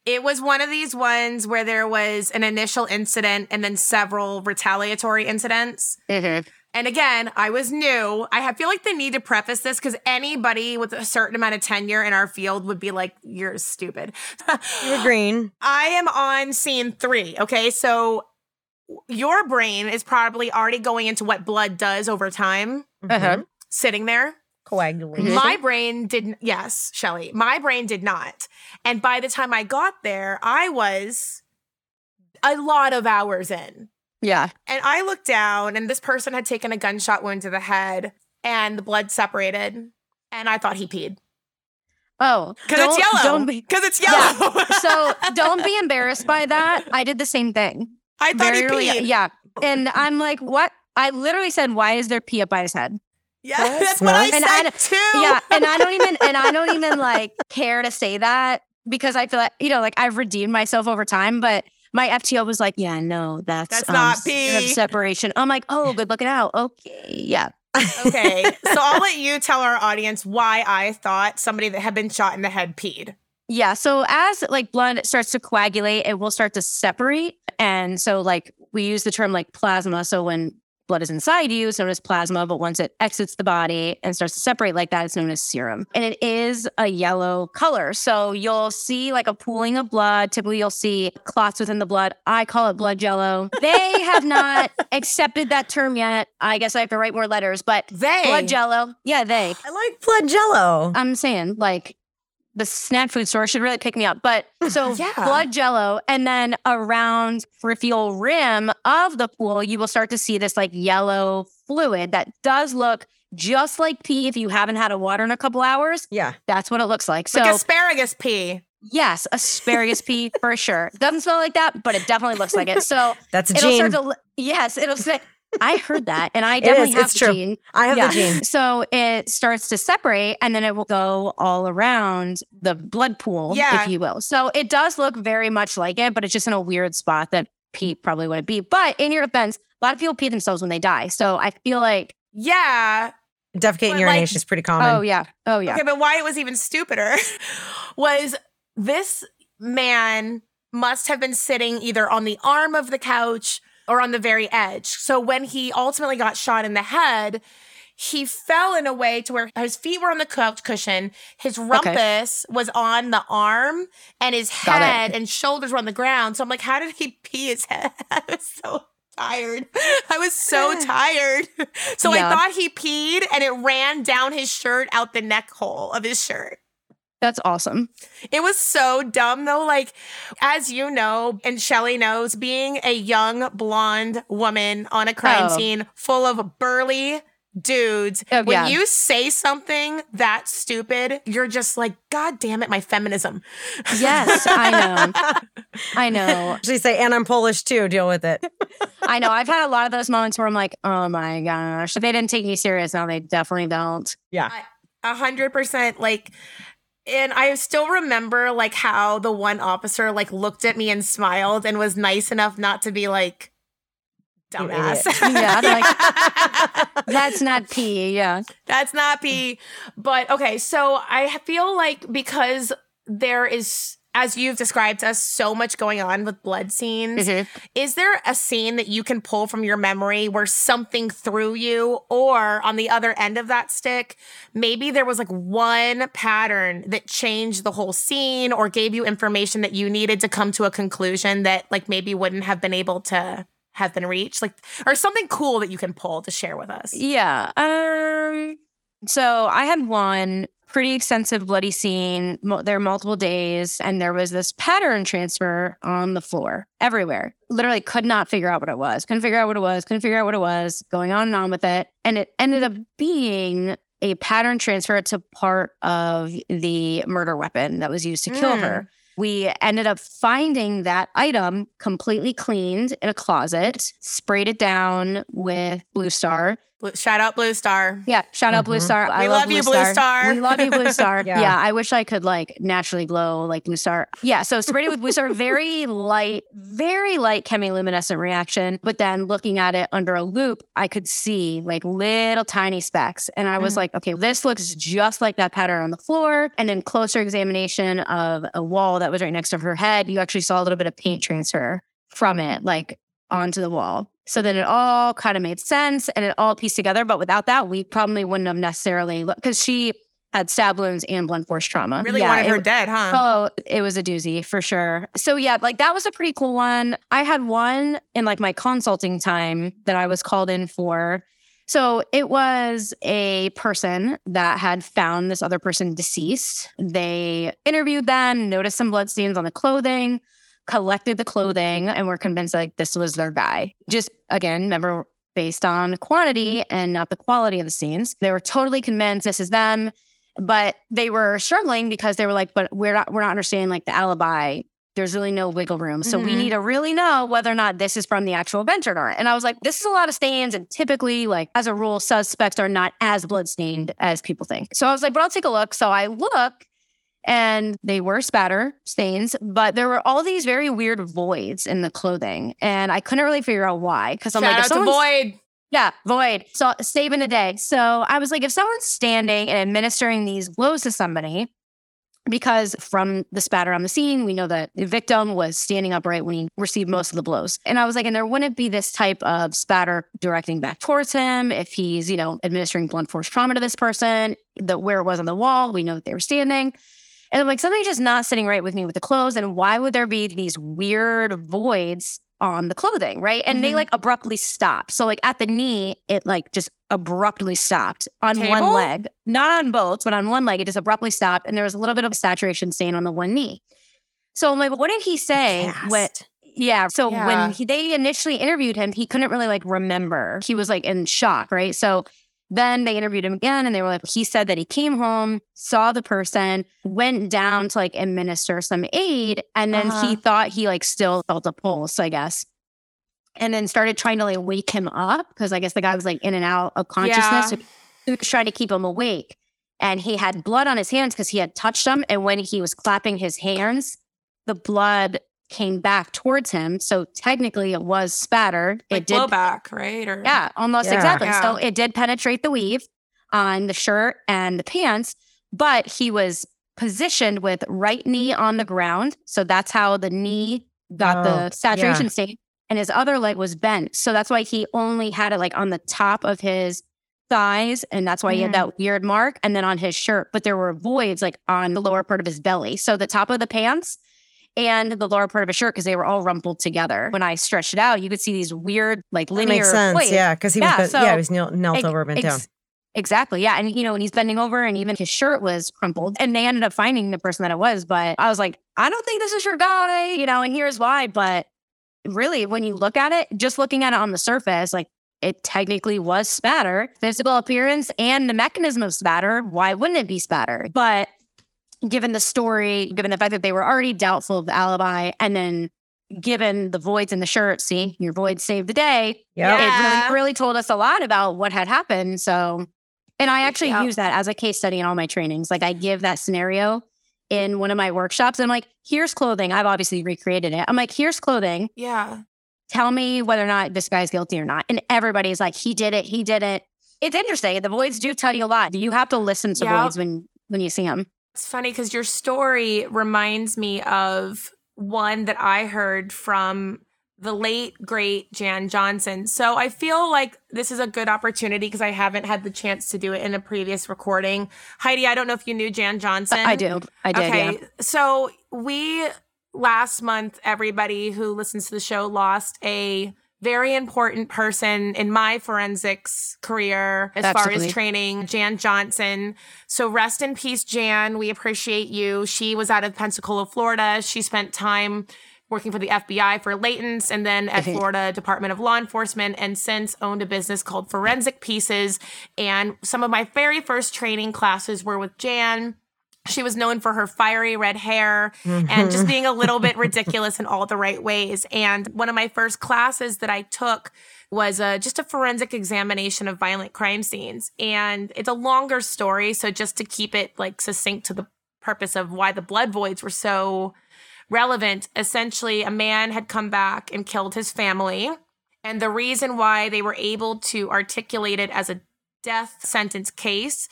It was one of these ones where there was an initial incident and then several retaliatory incidents. Mm-hmm. And again, I was new. I have- feel like the need to preface this because anybody with a certain amount of tenure in our field would be like, you're stupid. you're green. I am on scene three. Okay. So your brain is probably already going into what blood does over time, Uh-huh. Mhm. sitting there. Coagulation. Mhm. My brain didn't, yes, Shelly, my brain did not. And by the time I got there, I was a lot of hours in. Yeah. And I looked down, and this person had taken a gunshot wound to the head, and the blood separated. And I thought he peed. Oh, Because it's yellow. Don't be, Because it's Yeah. yellow. so don't be embarrassed by that. I did the same thing. I thought he early- peed. Yeah. And I'm like, what? I literally said, why is there pee up by his head? Yeah, What? that's what I And said I- too. Yeah. And I don't even, and I don't even like care to say that because I feel like, you know, like I've redeemed myself over time, but my FTO was like, yeah, no, that's, That's um, not pee. separation. I'm like, oh, good looking out. Okay. Yeah. okay. So I'll let you tell our audience why I thought somebody that had been shot in the head peed. Yeah. So as like blood starts to coagulate, it will start to separate And so, like, we use the term like plasma. So, when blood is inside you, it's known as plasma. But once it exits the body and starts to separate like that, it's known as serum. And it is a yellow color. So, you'll see like a pooling of blood. Typically, you'll see clots within the blood. I call it blood jello. They have not accepted that term yet. I guess I have to write more letters, but They. blood jello. Yeah, they. I like blood jello. I'm saying like the snack food store should really pick me up. But so Yeah. blood jello, and then around peripheral rim of the pool, you will start to see this like yellow fluid that does look just like pee if you haven't had a water in a couple hours. Yeah. That's what it looks like. So like asparagus pee. yes, asparagus pee for sure. Doesn't smell like that, but it definitely looks like it. So That's a it'll gene. start to yes, it'll say I heard that, and I definitely is. have It's the true. gene. I have Yeah. the gene. So it starts to separate and then it will go all around the blood pool, Yeah. if you will. So it does look very much like it, but it's just in a weird spot that Pete probably wouldn't be. But in your defense, a lot of people pee themselves when they die. So I feel like, Yeah. Defecate and But, urination like- is pretty oh, common. oh, yeah. Oh, yeah. Okay, but why it was even stupider was this man must have been sitting either on the arm of the couch or on the very edge. So when he ultimately got shot in the head, he fell in a way to where his feet were on the couch cushion, his rumpus was on the arm, and his head and shoulders were on the ground. So I'm like, how did he pee his head? I was so tired. I was so tired. So I thought he peed and it ran down his shirt out the neck hole of his shirt. That's awesome. It was so dumb though. Like, as you know, and Shelly knows, being a young blonde woman on a crime Oh. scene full of burly dudes, Oh, when yeah. you say something that stupid, you're just like, God damn it, my feminism. Yes, I know. I know. Actually, say, and I'm Polish too. Deal with it. I know. I've had a lot of those moments where I'm like, oh my gosh, if they didn't take me serious, now they definitely don't. Yeah. A hundred percent. Like, and I still remember like how the one officer like looked at me and smiled and was nice enough not to be like, dumbass. Yeah, like, That's not P. Yeah. That's not P. But okay, so I feel like because there is, as you've described to us, so much going on with blood scenes, is there a scene that you can pull from your memory where something threw you, or on the other end of that stick, maybe there was like one pattern that changed the whole scene or gave you information that you needed to come to a conclusion that like maybe wouldn't have been able to have been reached, like or something cool that you can pull to share with us? Yeah. Um. So I had one pretty extensive bloody scene. There were multiple days, and there was this pattern transfer on the floor everywhere. Literally, could not figure out what it was. Couldn't figure out what it was. Couldn't figure out what it was. Going on and on with it, and it ended up being a pattern transfer to part of the murder weapon that was used to kill Mm. her. We ended up finding that item completely cleaned in a closet, sprayed it down with Blue Star. Blue, shout out Blue Star. Yeah, shout out Blue Mhm. Star. I We love, love you, Blue Star. We love you, Blue Star. Yeah. yeah. I wish I could like naturally glow like Blue Star. Yeah, so sprayed it with Blue Star, very light, very light chemiluminescent reaction. But then looking at it under a loupe, I could see like little tiny specks, and I was Mhm. like, okay, this looks just like that pattern on the floor. And then closer examination of a wall that was right next to her head, you actually saw a little bit of paint transfer from it, like onto the wall. So then it all kind of made sense and it all pieced together. But without that, we probably wouldn't have necessarily looked because she had stab wounds and blunt force trauma. Really Yeah, wanted it- her dead, huh? Oh, it was a doozy for sure. So yeah, like that was a pretty cool one. I had one in like my consulting time that I was called in for. So it was a person that had found this other person deceased. They interviewed them, noticed some blood stains on the clothing, collected the clothing, and were convinced like this was their guy. Just again, remember based on quantity and not the quality of the scenes. They were totally convinced this is them but they were struggling because they were like, but we're not we're not understanding like the alibi. There's really no wiggle room. So we Mhm. need to really know whether or not this is from the actual event or not. And I was like, this is a lot of stains. And typically, like as a rule, suspects are not as bloodstained as people think. So I was like, but I'll take a look. So I look and they were spatter stains, but there were all these very weird voids in the clothing. And I couldn't really figure out why. Cause I'm Shout like, if to someone's Void. yeah, void. So saving a day. So I was like, if someone's standing and administering these blows to somebody, because from the spatter on the scene, we know that the victim was standing upright when he received most of the blows. And I was like, and there wouldn't be this type of spatter directing back towards him if he's, you know, administering blunt force trauma to this person, the where it was on the wall, we know that they were standing. And I'm like, something's just not sitting right with me with the clothes. And why would there be these weird voids on the clothing, right? And mm-hmm. they like abruptly stop. So like at the knee, it like just abruptly stopped on Table? one leg, not on both, but on one leg, it just abruptly stopped, and there was a little bit of a saturation stain on the one knee. So I'm like, what did he say? What? Yeah. So yeah. when he, they initially interviewed him, he couldn't really like remember. He was like in shock, right? So then they interviewed him again and they were like, he said that he came home, saw the person, went down to like administer some aid, and then uh-huh. he thought he like still felt a pulse, I guess. And then started trying to like wake him up because I guess the guy was like in and out of consciousness. Yeah. So he was trying to keep him awake. And he had blood on his hands because he had touched them. And when he was clapping his hands, the blood came back towards him. So technically, it was spattered. Like it did back, right? Or yeah, almost yeah. exactly. Yeah. So it did penetrate the weave on the shirt and the pants, but he was positioned with right knee on the ground. So that's how the knee got oh, the saturation yeah. state, and his other leg was bent. So that's why he only had it like on the top of his thighs and that's why mm. he had mm. that weird mark and then on his shirt but there were voids like on the lower part of his belly so the top of the pants and the lower part of his shirt because they were all rumpled together. When I stretched it out, you could see these weird, like linear. That makes sense. Points. Yeah, because he was yeah, so, yeah he was knelt, knelt over, bent ex- down. Exactly. Yeah. And, you know, when he's bending over and even his shirt was crumpled and they ended up finding the person that it was. But I was like, I don't think this is your guy, you know, and here's why. But really, when you look at it, just looking at it on the surface, like it technically was spatter, physical appearance and the mechanism of spatter. Why wouldn't it be spatter? But given the story, given the fact that they were already doubtful of the alibi, and then given the voids in the shirt, see, your void saved the day. Yeah. It really, really, told us a lot about what had happened. So, and I actually yep. use that as a case study in all my trainings. Like I give that scenario in one of my workshops. I'm like, here's clothing. I've obviously recreated it. I'm like, here's clothing. Yeah. Tell me whether or not this guy's guilty or not. And everybody's like, he did it. He did it. It's interesting. The voids do tell you a lot. You have to listen to yep. voids when when you see them. It's funny because your story reminds me of one that I heard from the late great Jan Johnson. So I feel like this is a good opportunity because I haven't had the chance to do it in a previous recording. Heidi, I don't know if you knew Jan Johnson. I do. I did. Okay. Yeah. So we last month, everybody who listens to the show lost a very important person in my forensics career as Absolutely. far as training, Jan Johnson. So rest in peace, Jan. We appreciate you. She was out of Pensacola, Florida. She spent time working for the FBI for latents and then at Florida Department of Law Enforcement and since owned a business called Forensic Pieces. And some of my very first training classes were with Jan. She was known for her fiery red hair and just mm-hmm. being a little bit ridiculous in all the right ways. And one of my first classes that I took was a, just a forensic examination of violent crime scenes. And it's a longer story. So just to keep it like succinct to the purpose of why the blood voids were so relevant, essentially, a man had come back and killed his family. And the reason why they were able to articulate it as a death sentence case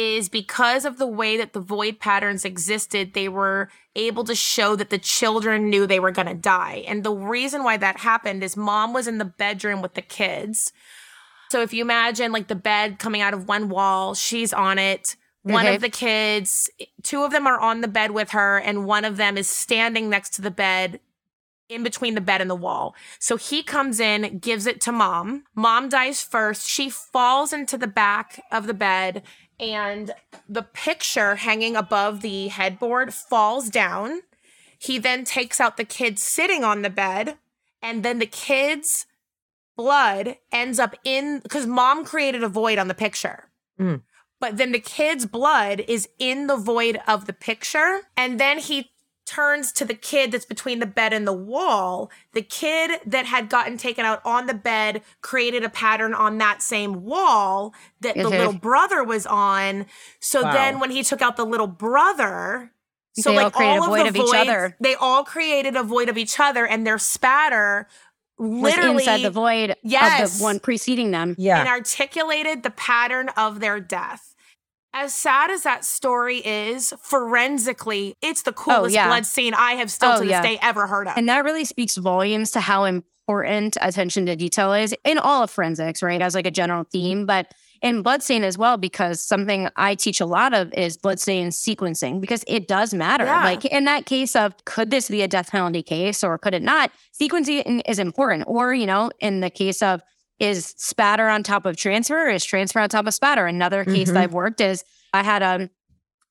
is because of the way that the void patterns existed, they were able to show that the children knew they were going to die. And the reason why that happened is mom was in the bedroom with the kids. So if you imagine like the bed coming out of one wall, she's on it. One of the kids, two of them are on the bed with her, and one of them is standing next to the bed in between the bed and the wall. So he comes in, gives it to mom. Mom dies first. She falls into the back of the bed and the picture hanging above the headboard falls down. He then takes out the kid sitting on the bed, and then the kid's blood ends up in because mom created a void on the picture. Mm. But then the kid's blood is in the void of the picture. And then he turns to the kid that's between the bed and the wall. The kid that had gotten taken out on the bed created a pattern on that same wall that the little brother was on. So wow. then when he took out the little brother, so they like all, all of the of voids, each other. They all created a void of each other and their spatter literally was inside the void yes, of the one preceding them. Yeah. And articulated the pattern of their death. As sad as that story is, forensically, it's the oh, coolest yeah. blood scene I have still Oh, to this yeah. day ever heard of. And that really speaks volumes to how important attention to detail is in all of forensics, right? As like a general theme, but in bloodstain as well, because something I teach a lot of is bloodstain sequencing because it does matter. Yeah. Like in that case of could this be a death penalty case or could it not? Sequencing is important. Or, you know, in the case of is spatter on top of transfer or is transfer on top of spatter? Another case Mhm. that I've worked is I had a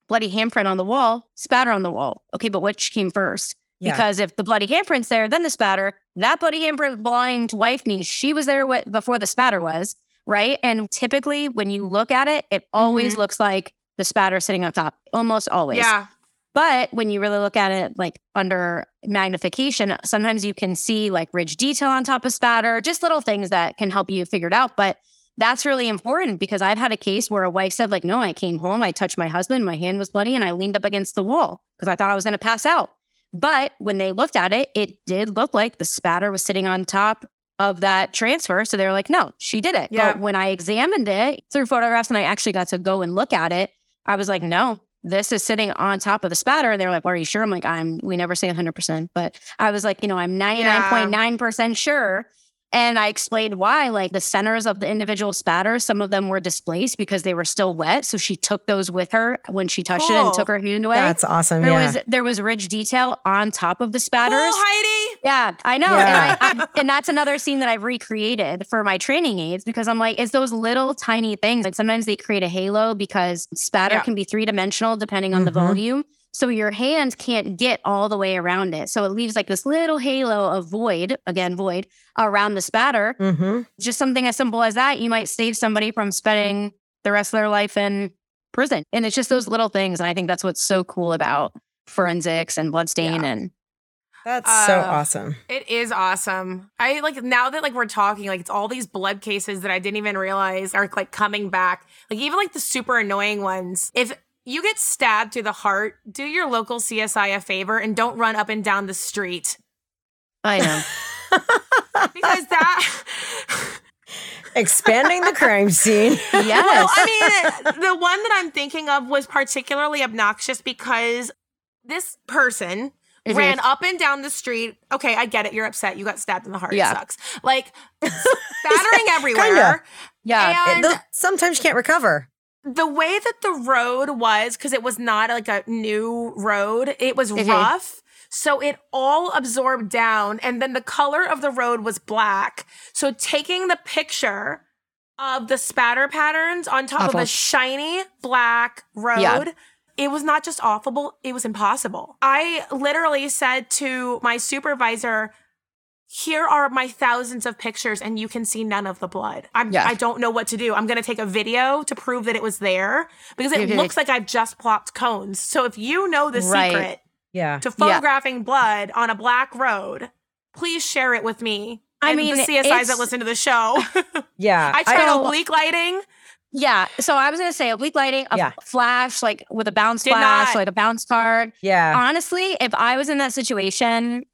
bloody handprint on the wall, spatter on the wall. Okay, but which came first? Yeah. Because if the bloody handprint's there, then the spatter, that bloody handprint blind wife needs, she was there wi- before the spatter was, right? And typically when you look at it, it always looks like the spatter sitting on top, almost always. yeah. But when you really look at it like under magnification, sometimes you can see like ridge detail on top of spatter, just little things that can help you figure it out. But that's really important because I've had a case where a wife said, like, no, I came home, I touched my husband, my hand was bloody, and I leaned up against the wall because I thought I was going to pass out. But when they looked at it, it did look like the spatter was sitting on top of that transfer. So they were like, no, she did it. Yeah. But when I examined it through photographs and I actually got to go and look at it, I was like, no, this is sitting on top of the spatter. And they're like, well, are you sure? I'm like, I'm, we never say 100%, but I was like, you know, I'm 99.9% sure. And I explained why, like the centers of the individual spatters, some of them were displaced because they were still wet. So she took those with her when she touched it and took her hand away. That's awesome. there yeah. was there was ridge detail on top of the spatters. Cool, Heidi. Yeah, I know. Yeah. And, I, I, and that's another scene that I've recreated for my training aids because I'm like, it's those little tiny things. Like sometimes they create a halo because spatter Yeah. can be three dimensional depending on the Mhm. volume. So your hand can't get all the way around it. So it leaves like this little halo of void, again, void around the spatter. mm-hmm. Just something as simple as that, you might save somebody from spending the rest of their life in prison. And it's just those little things. And I think that's what's so cool about forensics and bloodstain Yeah. and That's so Uh, awesome. It is awesome. I like now that like we're talking, like it's all these blood cases that I didn't even realize are like coming back. Like even like the super annoying ones. If you get stabbed through the heart, do your local CSI a favor and don't run up and down the street. I know. Because that Expanding the crime scene. yes. Well, I mean, the one that I'm thinking of was particularly obnoxious because this person Ran up and down the street. Okay, I get it. You're upset. You got stabbed in the heart. Yeah. It sucks. Like spattering everywhere. yeah. And It- sometimes you can't recover. the way that the road was, because it was not like a new road, it was Mhm. rough. So it all absorbed down. And then the color of the road was black. So taking the picture of the spatter patterns on top of a shiny black road. Yeah. It was not just awful, it was impossible. I literally said to my supervisor, here are my thousands of pictures and you can see none of the blood. I'm, Yeah. I don't know what to do. I'm going to take a video to prove that it was there because it looks like I've just plopped cones. So if you know the Right. secret Yeah. to photographing blood on a black road, please share it with me. I and mean, the CSIs that listen to the show. Yeah. I tried I- oblique lighting. Yeah. So I was gonna say oblique lighting, a Yeah. flash, like with a bounce Did flash, not. like a bounce card. yeah. Honestly, if I was in that situation,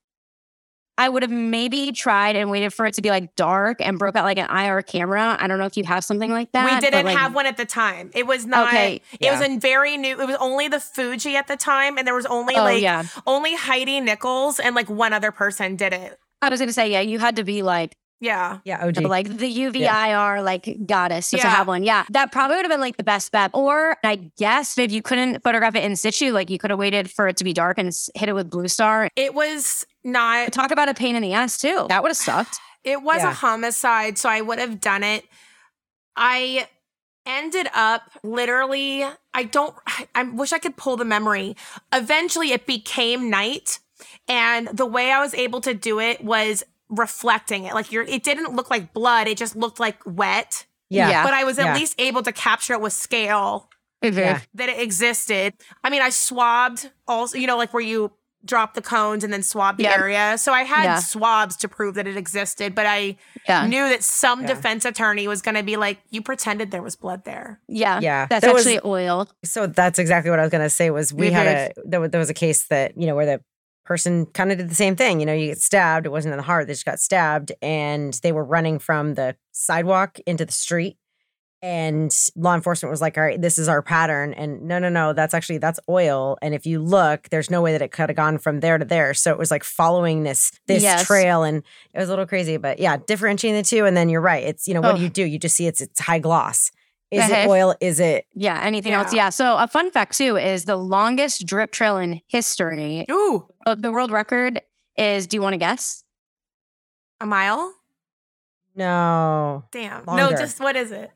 I would have maybe tried and waited for it to be like dark and broke out like an IR camera. I don't know if you have something like that. we didn't like, have one at the time. It was not. Okay, It was in very new. It was only the Fuji at the time, and there was only Oh like yeah. only Heidi Nichols and like one other person did it. I was gonna say yeah. You had to be like Yeah. yeah. OG. like the UVIR like goddess just to have one. Yeah, that probably would have been like the best bet. Or I guess if you couldn't photograph it in situ, like you could have waited for it to be dark and hit it with blue star. It was not. Talk about a pain in the ass too. That would have sucked. It was Yeah. a homicide, so I would have done it. I ended up literally. I don't. I, I wish I could pull the memory. Eventually, it became night, and the way I was able to do it was reflecting it. Like you're. It didn't look like blood. It just looked like wet. yeah. Yeah. But I was at Yeah. least able to capture it with scale Yeah. that it existed. I mean, I swabbed also, you know, like where you drop the cones and then swab the Yeah. area. So I had Yeah. swabs to prove that it existed, but I Yeah. knew that some Yeah. defense attorney was going to be like, you pretended there was blood there. Yeah. Yeah. That's There was- actually oil. So that's exactly what I was going to say was we had a there, there was a case that, you know, where the person kind of did the same thing, you know, you get stabbed, it wasn't in the heart, they just got stabbed and they were running from the sidewalk into the street And law enforcement was like, all right, this is our pattern. And no, no, no, that's actually that's oil. And if you look, there's no way that it could have gone from there to there. So it was like following this this Yes. trail and it was a little crazy. But yeah, differentiating the two. And then you're right. It's, you know, what Oh. do you do? You just see it's it's high gloss. Is Uh-huh. it oil? Is it Yeah, anything else? Yeah. Yeah. So a fun fact too is the longest drip trail in history. Ooh, The world record is. Do you want to guess? a mile? no? Damn. Longer. No, just what is it?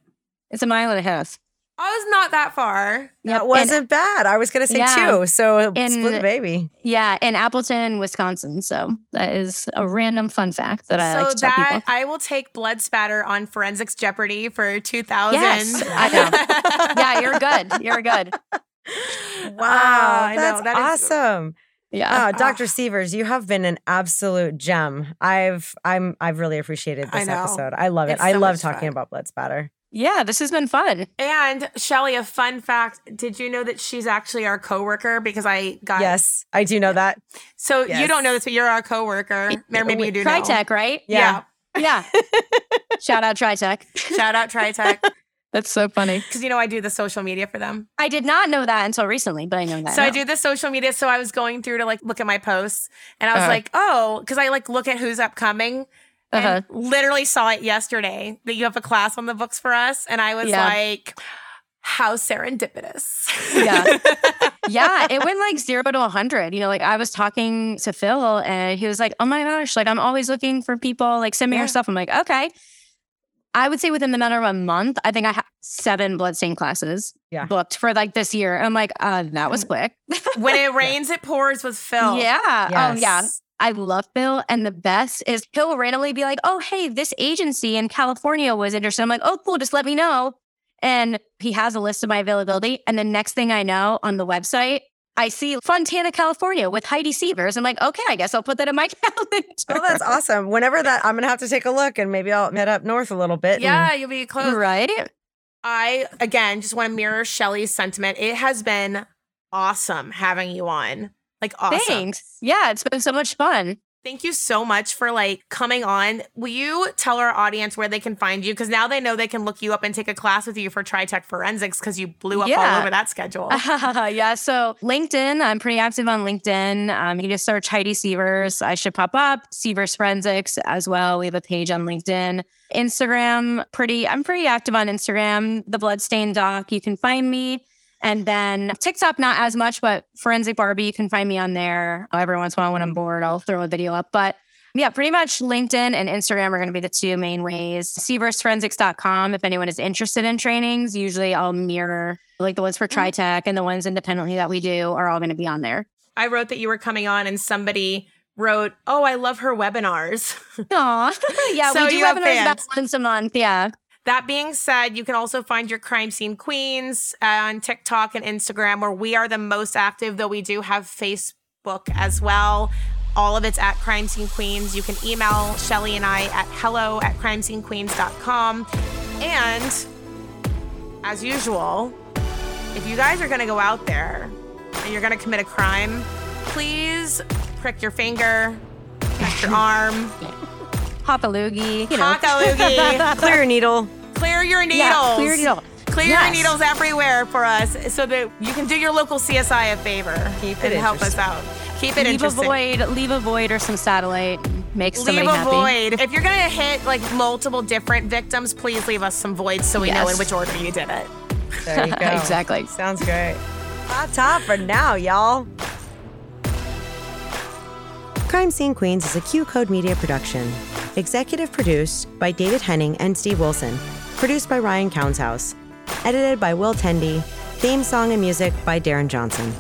It's a mile and a half. I was not that far. That Yep, wasn't bad. I was gonna say Yeah. two. So In- split the baby. Yeah, in Appleton, Wisconsin. So that is a random fun fact that I so like to tell that people. I will take blood spatter on Forensics Jeopardy for 2000. Yes, I know. yeah, you're good. You're good. Wow, I know, that's that is- awesome. Yeah. Oh, Dr. Ah. Sievers, you have been an absolute gem. I've I'm I've really appreciated this know. episode. I love it. It's I so love talking fun. about blood spatter. Yeah, this has been fun. And Shelly, a fun fact: Did you know that she's actually our coworker? Because I got Yes, I do know that. So Yes. you don't know this, but you're our coworker. Or maybe you do know. Tritech, right? Yeah. Yeah. Shout out Tritech. Shout out Tritech. That's so funny. Because you know I do the social media for them. I did not know that until recently, but I know that. So I do the social media. So I was going through to like look at my posts, and I was Uh-huh. like, oh, because I like look at who's upcoming. Uh-huh. And literally saw it yesterday that you have a class on the books for us, and I was Yeah. like, how serendipitous. Yeah. yeah, it went like zero to 100. You know, like I was talking to Phil and he was like, oh my gosh, like I'm always looking for people, like send me Yeah. your stuff. I'm like, okay. I would say within the matter of a month, I think I have seven bloodstain classes Yeah. booked for like this year. I'm like, uh, that was quick. when it rains, it pours with Phil. Yeah. Oh, yeah. Yes. I love Phil. And the best is he'll randomly be like, oh, hey, this agency in California was interested. I'm like, oh, cool, just let me know. And he has a list of my availability. And the next thing I know on the website, I see Fontana, California with Heidi Sievers. I'm like, okay, I guess I'll put that in my calendar. Oh, that's awesome. Whenever that, I'm gonna have to take a look, and maybe I'll head up north a little bit. and- Yeah, you'll be close. Right? I again just want to mirror Shelly's sentiment. It has been awesome having you on. Like awesome. Thanks. Yeah, it's been so much fun. Thank you so much for like coming on. Will you tell our audience where they can find you? Because now they know they can look you up and take a class with you for Tritech Forensics because you blew up all over that schedule. yeah. So LinkedIn, I'm pretty active on LinkedIn. Um, you can just search Heidi Sievers. I should pop up. Sievers Forensics as well. We have a page on LinkedIn. Instagram, pretty. I'm pretty active on Instagram. The Bloodstain Doc. You can find me. And then TikTok, not as much, but Forensic Barbie, you can find me on there. Every once in a while, when I'm bored, I'll throw a video up. But yeah, pretty much LinkedIn and Instagram are going to be the two main ways. SieversForensics.com, if anyone is interested in trainings, usually I'll mirror like the ones for mm-hmm. TriTech and the ones independently that we do are all going to be on there. I wrote that you were coming on and somebody wrote, Oh, I love her webinars. Aw. yeah, So we do webinars about once a month. Yeah. That being said, you can also find your crime scene queens uh, on TikTok and Instagram, where we are the most active, though we do have Facebook as well. All of it's at Crime Scene Queens. You can email Shelly and I at hello at crimescenequeens.com. And as usual, if you guys are going to go out there and you're going to commit a crime, please prick your finger, prick your arm, Pop a loogie. You know. cock a loogie, Clear your needle. clear your needles. Yeah, clear needle. Clear Yes. your needles everywhere for us so that you can do your local CSI a favor Keep it and help us out. Keep it Leave a void, leave a void or some satellite. Make somebody Leave a happy. void. If you're gonna hit like multiple different victims, please leave us some voids so we know in which order you did it. There you go. Exactly. Sounds great. Hot top for now, y'all. Crime Scene Queens is a Q Code Media production. Executive produced by David Henning and Steve Wilson. Produced by Ryan Countshouse. Edited by Will Tendy. Theme song and music by Darren Johnson.